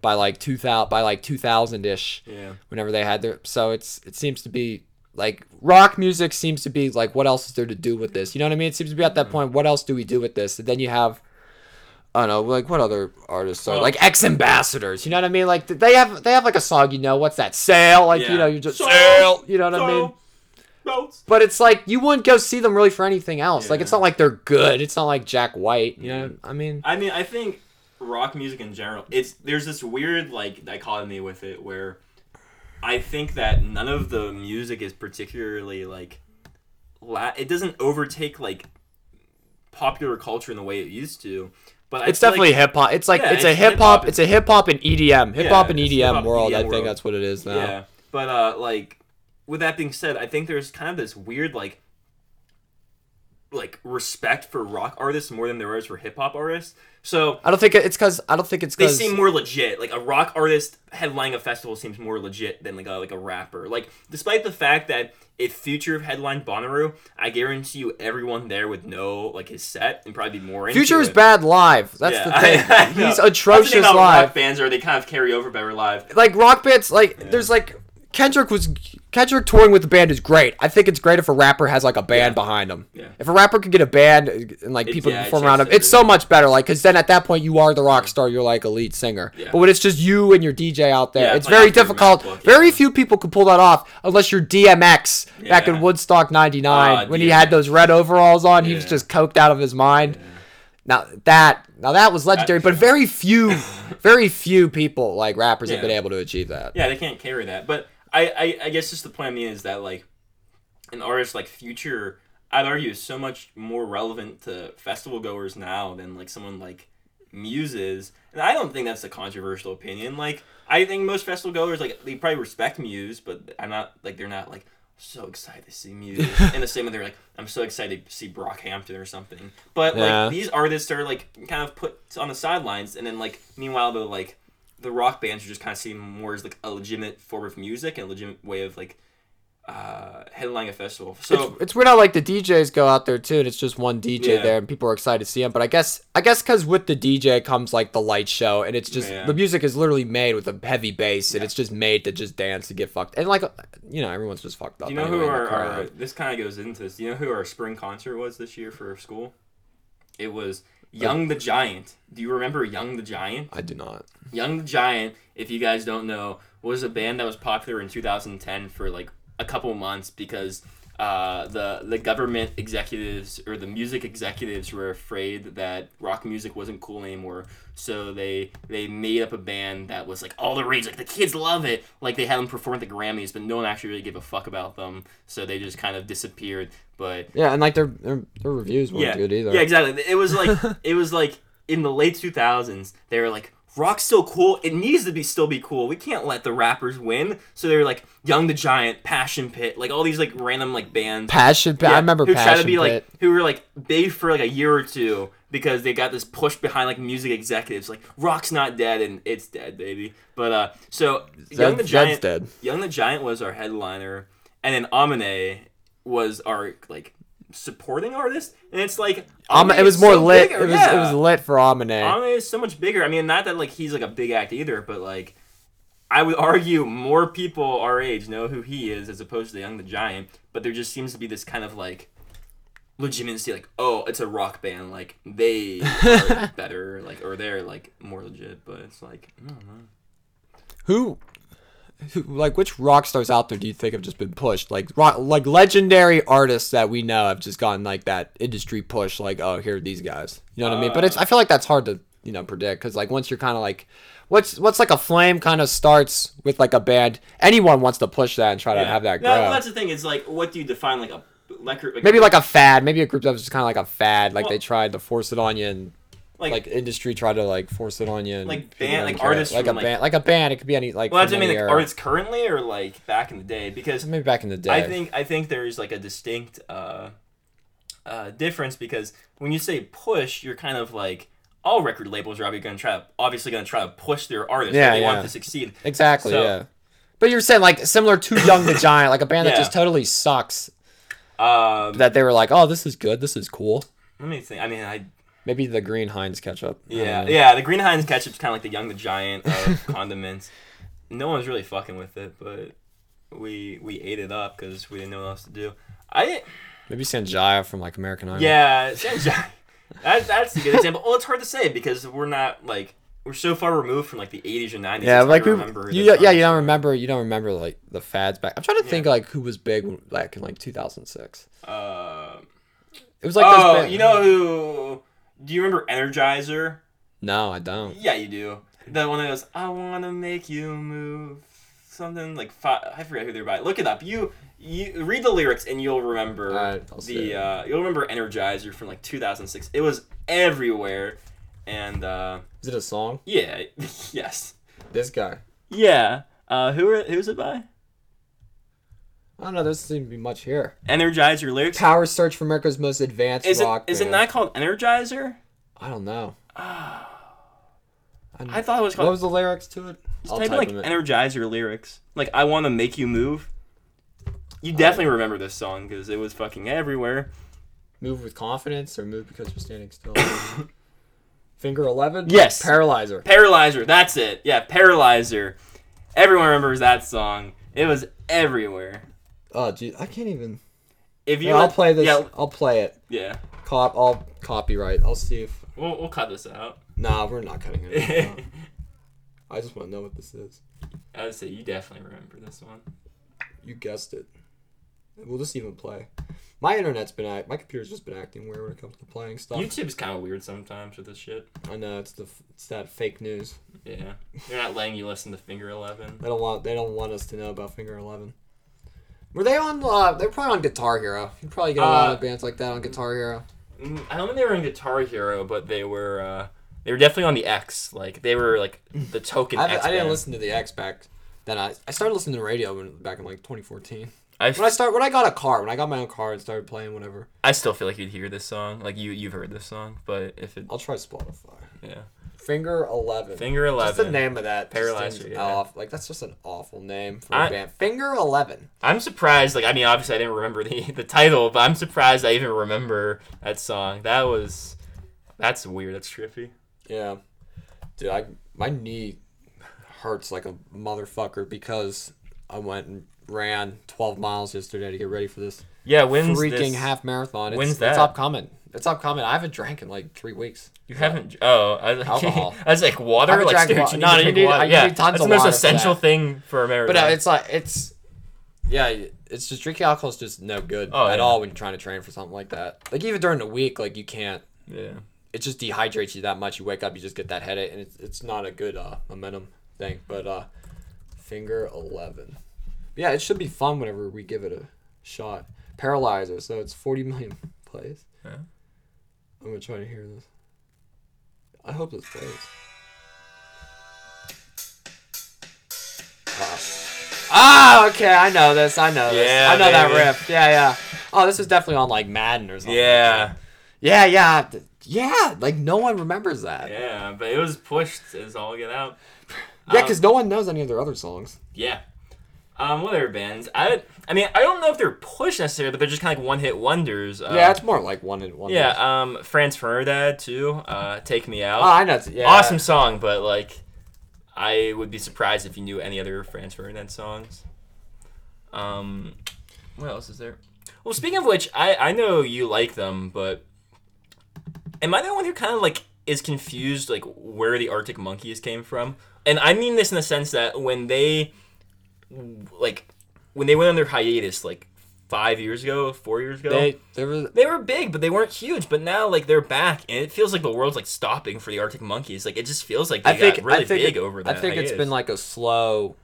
by like two thousand by like two thousand ish, Yeah. whenever they had their. So it's it seems to be like rock music seems to be like what else is there to do with this? You know what I mean? It seems to be at that mm. point. What else do we do with this? And then you have. I don't know, like what other artists are Well- like X Ambassadors? You know what I mean? Like they have they have like a song, you know, what's that? Sail, like you know, you just Sail, sail. You know what I mean? But it's like you wouldn't go see them really for anything else. Like it's not like they're good. It's not like Jack White. You know, mm. I mean, I mean, I think rock music in general, it's there's this weird like dichotomy with it where I think that none of the music is particularly like la- it doesn't overtake like popular culture in the way it used to. But it's definitely like, hip hop. It's like Yeah, it's a it's hip hip-hop. It's a hip hop and EDM. Hip Yeah, hop and EDM hip-hop, world. I think world. that's what it is now. yeah. But uh, like with that being said, I think there's kind of this weird like like respect for rock artists more than there is for hip hop artists. So I don't think it's because I don't think it's they seem more legit. Like a rock artist headlining a festival seems more legit than like a like a rapper. Like despite the fact that if Future headlined Bonnaroo, I guarantee you everyone there would know like his set and probably be more into Future is bad live. That's the thing. I- I. He's That's the thing atrocious live. Rock fans are they kind of carry over better live. like rock bands like there's like Kendrick was Kendrick touring with the band is great. I think it's great if a rapper has like a band Yeah. behind him. Yeah. If a rapper could get a band and like It- people yeah, perform around him, it's so much better. Like because then at that point you are the rock star. You're like a lead singer. Yeah. But when it's just you and your DJ out there, it's like very difficult. Very few people could pull that off unless you're DMX back in Woodstock '99 Ah, when he had those red overalls on. He was just coked out of his mind. Now that now that was legendary, but very few, very few people like rappers have been able to achieve that. Yeah, they can't carry that. But I, I, I guess just the point I mean is that like an artist like Future, I'd argue is so much more relevant to festival goers now than like someone like Muses. And I don't think that's a controversial opinion. Like I think most festival goers like they probably respect Muse, but I'm not like they're not like so excited to see Muse in the same way they're like I'm so excited to see Brockhampton or something. But Yeah. like these artists are like kind of put on the sidelines, and then like meanwhile the like the rock bands are just kind of seen more as like a legitimate form of music and a legitimate way of like uh headlining a festival. So it's, it's weird how like the DJs go out there too, and it's just one DJ Yeah. there, and people are excited to see him. But I guess I guess because with the DJ comes like the light show, and it's just Yeah. the music is literally made with a heavy bass, and it's just made to just dance to get fucked. And like you know, everyone's just fucked up. do you know anyway who our, our this kind of goes into this? Do you know who our spring concert was this year for school? It was Young the Giant. Do you remember Young the Giant? I do not. Young the Giant, if you guys don't know, was a band that was popular in 2010 for like a couple months because uh, the the government executives or the music executives were afraid that rock music wasn't cool anymore. So they they made up a band that was like all the rage, like the kids love it. Like they had them perform at the Grammys, but no one actually really gave a fuck about them. So they just kind of disappeared. But Yeah, and like their their, their reviews weren't yeah, good either. yeah, exactly. It was like it was like in the late two thousands. They were like, "Rock's still cool. It needs to be still be cool. We can't let the rappers win." So they were like, "Young the Giant," "Passion Pit," like all these like random like bands. Passion Pit. I remember who Passion tried to be Pit. like who were like big for like a year or two because they got this push behind like music executives like rock's not dead and it's dead baby but uh so young the giant dead. young the giant was our headliner and then amine was our like supporting artist, and it's like it was more so lit. bigger, It was yeah. it was lit for Amine. Amine is so much bigger. I mean, not that like he's like a big act either, but like I would argue more people our age know who he is as opposed to the Young the Giant. But there just seems to be this kind of like legitimacy, like oh, it's a rock band, like they are better, like or they're like more legit. But it's like I don't know. Who, like, which rock stars out there do you think have just been pushed? Like, rock, like legendary artists that we know have just gotten like that industry push. Like, oh, here are these guys. You know what I mean? But it's I feel like that's hard to you know predict because like once you're kind of like, what's what's like a flame kind of starts with like a band. Anyone wants to push that and try to have that grow. No, that's the thing. Is like, what do you define like a like, like Maybe like a fad. Maybe a group that was just kind of like a fad. Like Well- they tried to force it on you and like, like industry try to like force it on you. And Like band- like artists like from, a like- band, like a band. It could be any like. well, that's what I mean. Like, era. artists currently or like back in the day because maybe back in the day. I think I think there's like a distinct uh, uh, difference because when you say push, you're kind of like all record labels are obviously going to try to obviously going to try to push their artists. Yeah, they yeah. want to succeed. Exactly. So- yeah. But you're saying like similar to Young the Giant, like a band that just totally sucks. Um, That they were like, oh, this is good. This is cool. let me think. I mean, I Maybe the Green Heinz ketchup. Yeah know. yeah the Green Heinz ketchup's kind of like the Young the Giant of condiments. No one's really fucking with it, but we we ate it up because we didn't know what else to do. I Maybe Sanjaya from like American Idol. Yeah, Sanjay. that, that's a good example. Well, it's hard to say because we're not like we're so far removed from like the 80s or 90s. Yeah, like we, remember you, yeah, you don't remember, you don't remember like the fads back. I'm trying to think like who was big when- back in like 2006. Uh, It was like oh, you know who? Do you remember Energizer? No, I don't. Yeah, you do. The one that goes, "I wanna make you move," something like fi- I forget who they're by. Look it up. You you read the lyrics and you'll remember Alright, the uh, you'll remember Energizer from like 2006. It was everywhere, and uh, Is it a song? yeah, yes. This guy. Yeah. Uh, who are, who's it by? I don't know. There doesn't seem to be much here. Energizer lyrics. Power Search for America's Most Advanced Is it Rock. is it Band. not called Energizer? I don't know. I thought it was What was the lyrics to it? Just I'll type in like. Energizer lyrics. Like I want to make you move. You definitely remember this song because it was fucking everywhere. Move with confidence or move because you're standing still. Finger 11? Yes. Paralyzer. Paralyzer. That's it. Yeah, Paralyzer. Everyone remembers that song. It was everywhere. Oh, dude, I can't even. If you I'll let- play this. Yeah, I'll play it. yeah. Cop. I'll copyright. I'll see if. We'll, we'll cut this out. Nah, we're not cutting it. out. I just want to know what this is. I would say you definitely remember this one. You guessed it. We'll just even play. My internet's been act. My computer's just been acting weird when it comes to playing stuff. YouTube's kind of weird sometimes with this shit. I know it's the f- it's that fake news. Yeah, they're not letting you listen to Finger Eleven. They don't want they don't want us to know about Finger Eleven. Were they on? Uh, they're probably on Guitar Hero. You probably get a lot Uh, of bands like that on Guitar Hero. Mm, I don't think they were in Guitar Hero, but they were. Uh, they were definitely on the X. Like they were like the token. I, X I didn't band. listen to the X back. Then I, I started listening to radio when, back in like 2014. I, When I start when I got a car when I got my own car and started playing whatever. I still feel like you'd hear this song. Like you you've heard this song, but if it I'll try Spotify. yeah Finger Eleven. Finger Eleven. Just the name of that. Paralyzer, yeah. Off. Like that's just an awful name for I- a band. Finger Eleven. I'm surprised. Like I mean, obviously I didn't remember the the title, but I'm surprised I even remember that song. That was that's weird. That's trippy. Yeah, dude, I my knee hurts like a motherfucker because I went and ran 12 miles yesterday to get ready for this Yeah, when's freaking this? half marathon. It's, when's It's that? upcoming. It's upcoming. I haven't drank in like three weeks. You haven't. Oh, I was like, Alcohol. I was like water. Haven't Like, drank dude, wa- you no, to you drink need- water. I- yeah, need tons that's of the most water for essential that. thing for America. But uh, it's like it's yeah, it's just drinking alcohol is just no good Oh, at yeah. all when you're trying to train for something like that. Like even during the week, like you can't. yeah. It just dehydrates you that much. You wake up, you just get that headache, and it's it's not a good uh, momentum thing. But uh, finger eleven. Yeah, it should be fun whenever we give it a shot. Paralyzer, so it's forty million plays. Yeah. I'm gonna try to hear this. I hope this plays. Ah, okay, I know this. I know this. Yeah, I know that riff. Yeah, yeah. Oh, this is definitely on like Madden or something. Yeah. Yeah, yeah, yeah. Like no one remembers that. Yeah, Yeah, but it was pushed as all get out. Yeah, because Um, no one knows any of their other songs. Yeah. Um, what other bands? I I mean, I don't know if they're push necessarily, but they're just kind of like one hit wonders. Uh, yeah, it's more like one in one. yeah. Um, Franz Ferdinand too. Uh, Take Me Out. Oh, I know. Yeah. Awesome song, but like, I would be surprised if you knew any other Franz Ferdinand songs. Um, what else is there? Well, speaking of which, I I know you like them, but am I the one who kind of like is confused like where the Arctic Monkeys came from? And I mean this in the sense that when they like when they went on their hiatus like five years ago, four years ago, They there was they were big, but they weren't huge. But now, like, they're back, and it feels like the world's like stopping for the Arctic Monkeys. Like, it just feels like they I think got really I think big it- over I that. think it's been like a slow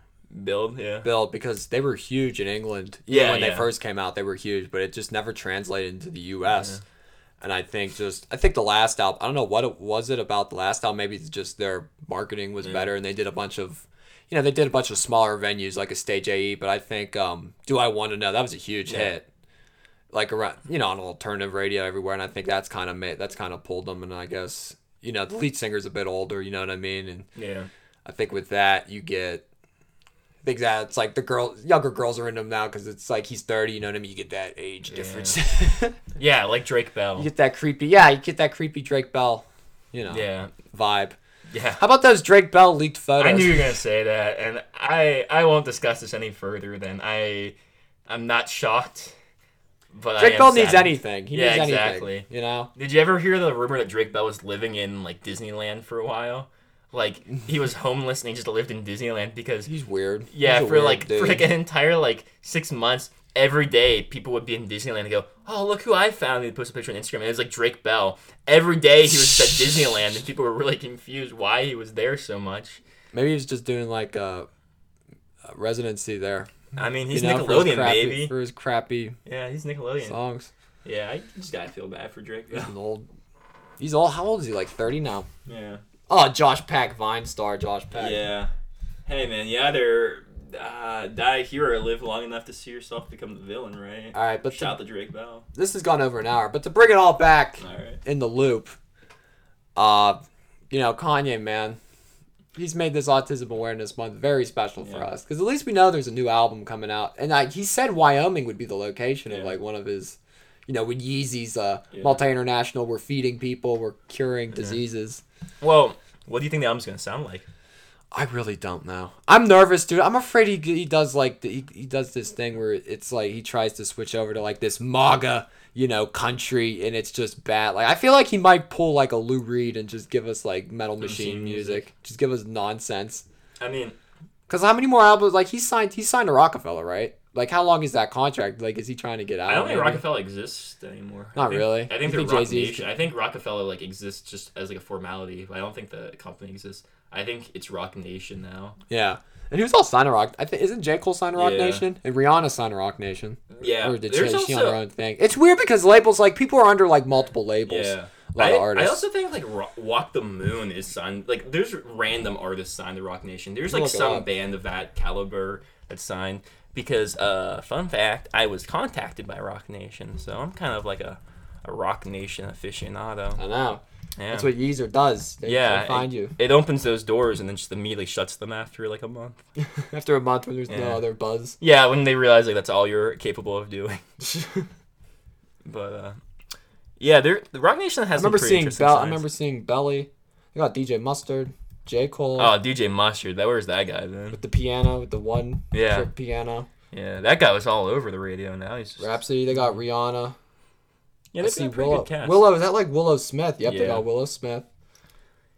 build, yeah. build because they were huge in England. Yeah, when yeah. they first came out, they were huge, but it just never translated into the U.S. And I think just I think the last album, I don't know what it was it about the last album. Maybe it's just their marketing was better, and they did a bunch of, you know, they did a bunch of smaller venues like a Stage AE. But I think, um, do I want to know that was a huge Yeah. hit, like around you know on alternative radio everywhere, and I think that's kind of made that's kind of pulled them. And I guess you know the lead singer's a bit older, you know what I mean, and Yeah. I think with that you get. I think that it's like the girl, younger girls are in them now because it's like he's thirty. You know what I mean? You get that age difference. Yeah, like Drake Bell. you get that creepy, yeah. You get that creepy Drake Bell, you know, Yeah. vibe. Yeah. How about those Drake Bell leaked photos? I knew you were gonna say that, and I I won't discuss this any further. Then I I'm not shocked, but Drake Bell needs saddened. anything. He Yeah, needs anything. exactly. You know, Did you ever hear the rumor that Drake Bell was living in like Disneyland for a while? Like he was homeless and he just lived in Disneyland because he's weird. Yeah, He's for like dude. for like an entire like six months, every day people would be in Disneyland and go, "Oh, look who I found!" They'd post a picture on Instagram, and it was like Drake Bell. Every day he was at Disneyland, and people were really confused why he was there so much. Maybe he's just doing like a, a residency there. I mean, he's you know, for his Nickelodeon, crappy, baby. for his crappy Yeah, he's Nickelodeon. songs. Yeah, I just gotta feel bad for Drake Bell. He's an old. He's old. How old is he? Like thirty now. Yeah. Oh, Josh Peck, Vine star Josh Peck. Yeah. Hey man, you either uh, die a hero or live long enough to see yourself become the villain, right? All right, but Shout to, out to Drake Bell. this has gone over an hour. But to bring it all back All right. in the loop, uh, you know, Kanye, man, he's made this Autism Awareness Month very special for Yeah. us because at least we know there's a new album coming out, and I, he said Wyoming would be the location of like one of his, you know, when Yeezy's uh, Yeah. multi international, we're feeding people, we're curing diseases. Well, what do you think the album's gonna sound like? I really don't know. I'm nervous, dude. I'm afraid he, he does like the, he, he does this thing where it's like he tries to switch over to like this MAGA, you know, country, and it's just bad. Like I feel like he might pull like a Lou Reed and just give us like Metal Machine music. just give us nonsense. I mean, Cause how many more albums? Like he signed, he signed to Roc-A-Fella, right? Like how long is that contract? Like is he trying to get out? I don't think maybe? Roc-A-Fella exists anymore. I Not think- really? I think think Rock Jay-Z's- Nation. I think Roc-A-Fella like exists just as like a formality, but I don't think the company exists. I think it's Roc Nation now. Yeah. And who's all signed to Rock? I think isn't J Cole signed to Rock Yeah. Nation and Rihanna signed to Roc Nation? Yeah, or did there's she, she on her own thing? It's weird because labels like people are under like multiple labels. Yeah. A lot I, of artists. I also think like Ro- Walk the Moon is signed. Like there's random artists signed to Roc Nation. There's like some band of that caliber that's signed because uh fun fact, I was contacted by Roc Nation, so I'm kind of like a a Roc Nation aficionado. I know. Yeah. That's what Yeezer does. They, yeah, they find it, you It opens those doors and then just immediately shuts them after like a month. after a month when there's no other buzz. Yeah, when they realize like that's all you're capable of doing. But uh, yeah, there the Roc Nation has. some remember seeing Bell. I remember seeing Belly. They got DJ Mustard, J Cole Oh, DJ Mustard. That where's that guy then? with the piano, with the one Yeah. trick piano. Yeah, that guy was all over the radio. Now he's just Rhapsody. They got Rihanna. yeah. I They've see got a pretty Willow. good cast. Willow is that like Willow Smith? Yep, they got Willow Smith.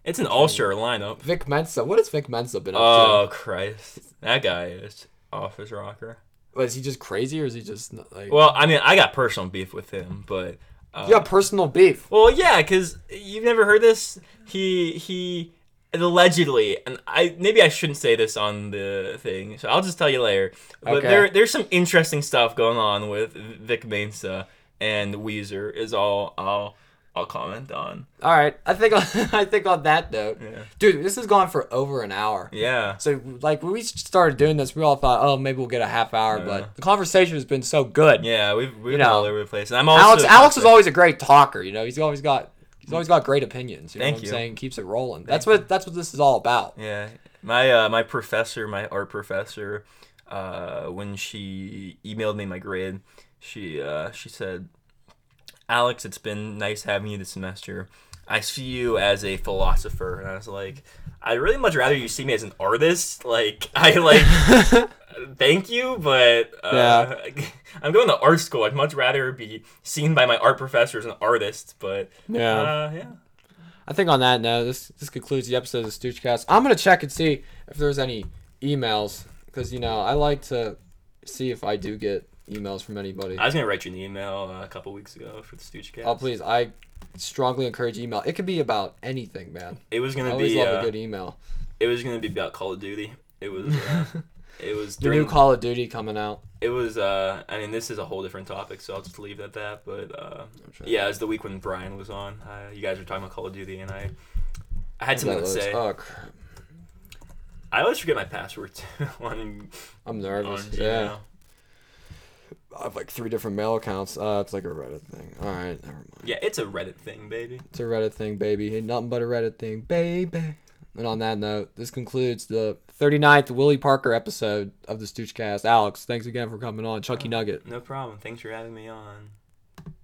It's an all-star lineup. Vic Mensa. What has Vic Mensa been up to? Oh Christ, that guy is off his rocker. to? Was he just crazy or is he just like? Well, I mean, I got personal beef with him, but uh, you got personal beef. Well, yeah, because you've never heard this. He he allegedly, and I maybe I shouldn't say this on the thing, so I'll just tell you later. But Okay. there there's some interesting stuff going on with Vic Mensa and Weezer. Is all I'll I'll comment on. All right, I think I think on that note, Yeah. dude, this has gone for over an hour. Yeah. So like when we started doing this, we all thought, oh, maybe we'll get a half hour, Yeah. but the conversation has been so good. Yeah, we've we've You know, all over the place, and I'm also Alex Alex is always a great talker. You know, he's always got he's always got great opinions. You know Thank what I'm you. saying? Keeps it rolling. that's what that's what this is all about. Yeah, my uh, my professor, my art professor, uh, when she emailed me my grade, she uh, she said, "Alex, it's been nice having you this semester. I see you as a philosopher," and I was like, "I'd really much rather you see me as an artist. Like, I like." Thank you, but uh, I'm going to art school. I'd much rather be seen by my art professor as an artist. But Yeah. uh, yeah. I think on that note, this this concludes the episode of the Stoochcast. I'm gonna check and see if there's any emails because you know I like to see if I do get emails from anybody. I was gonna write you an email uh, a couple weeks ago for the Stoochcast. Oh please, I strongly encourage email. It could be about anything, man. It was gonna always be. love Uh, a good email. it was gonna be about Call of Duty. It was. Uh, it was The new Call of Duty coming out. it was. Uh, I mean, this is a whole different topic, so I'll just leave it at that. But uh, sure. yeah, it was the week when Brian was on. Uh, you guys were talking about Call of Duty, and I. I had something to say. Oh crap! I always forget my password too on, I'm on nervous. Gmail. Yeah, I have like three different mail accounts. Uh, it's like a Reddit thing. All right, never mind. Yeah, it's a Reddit thing, baby. It's a Reddit thing, baby. Ain't nothing but a Reddit thing, baby. And on that note, this concludes the 39th Willie Parker episode of the Stoochcast. Alex, thanks again for coming on. Chucky Nugget. No problem. Thanks for having me on.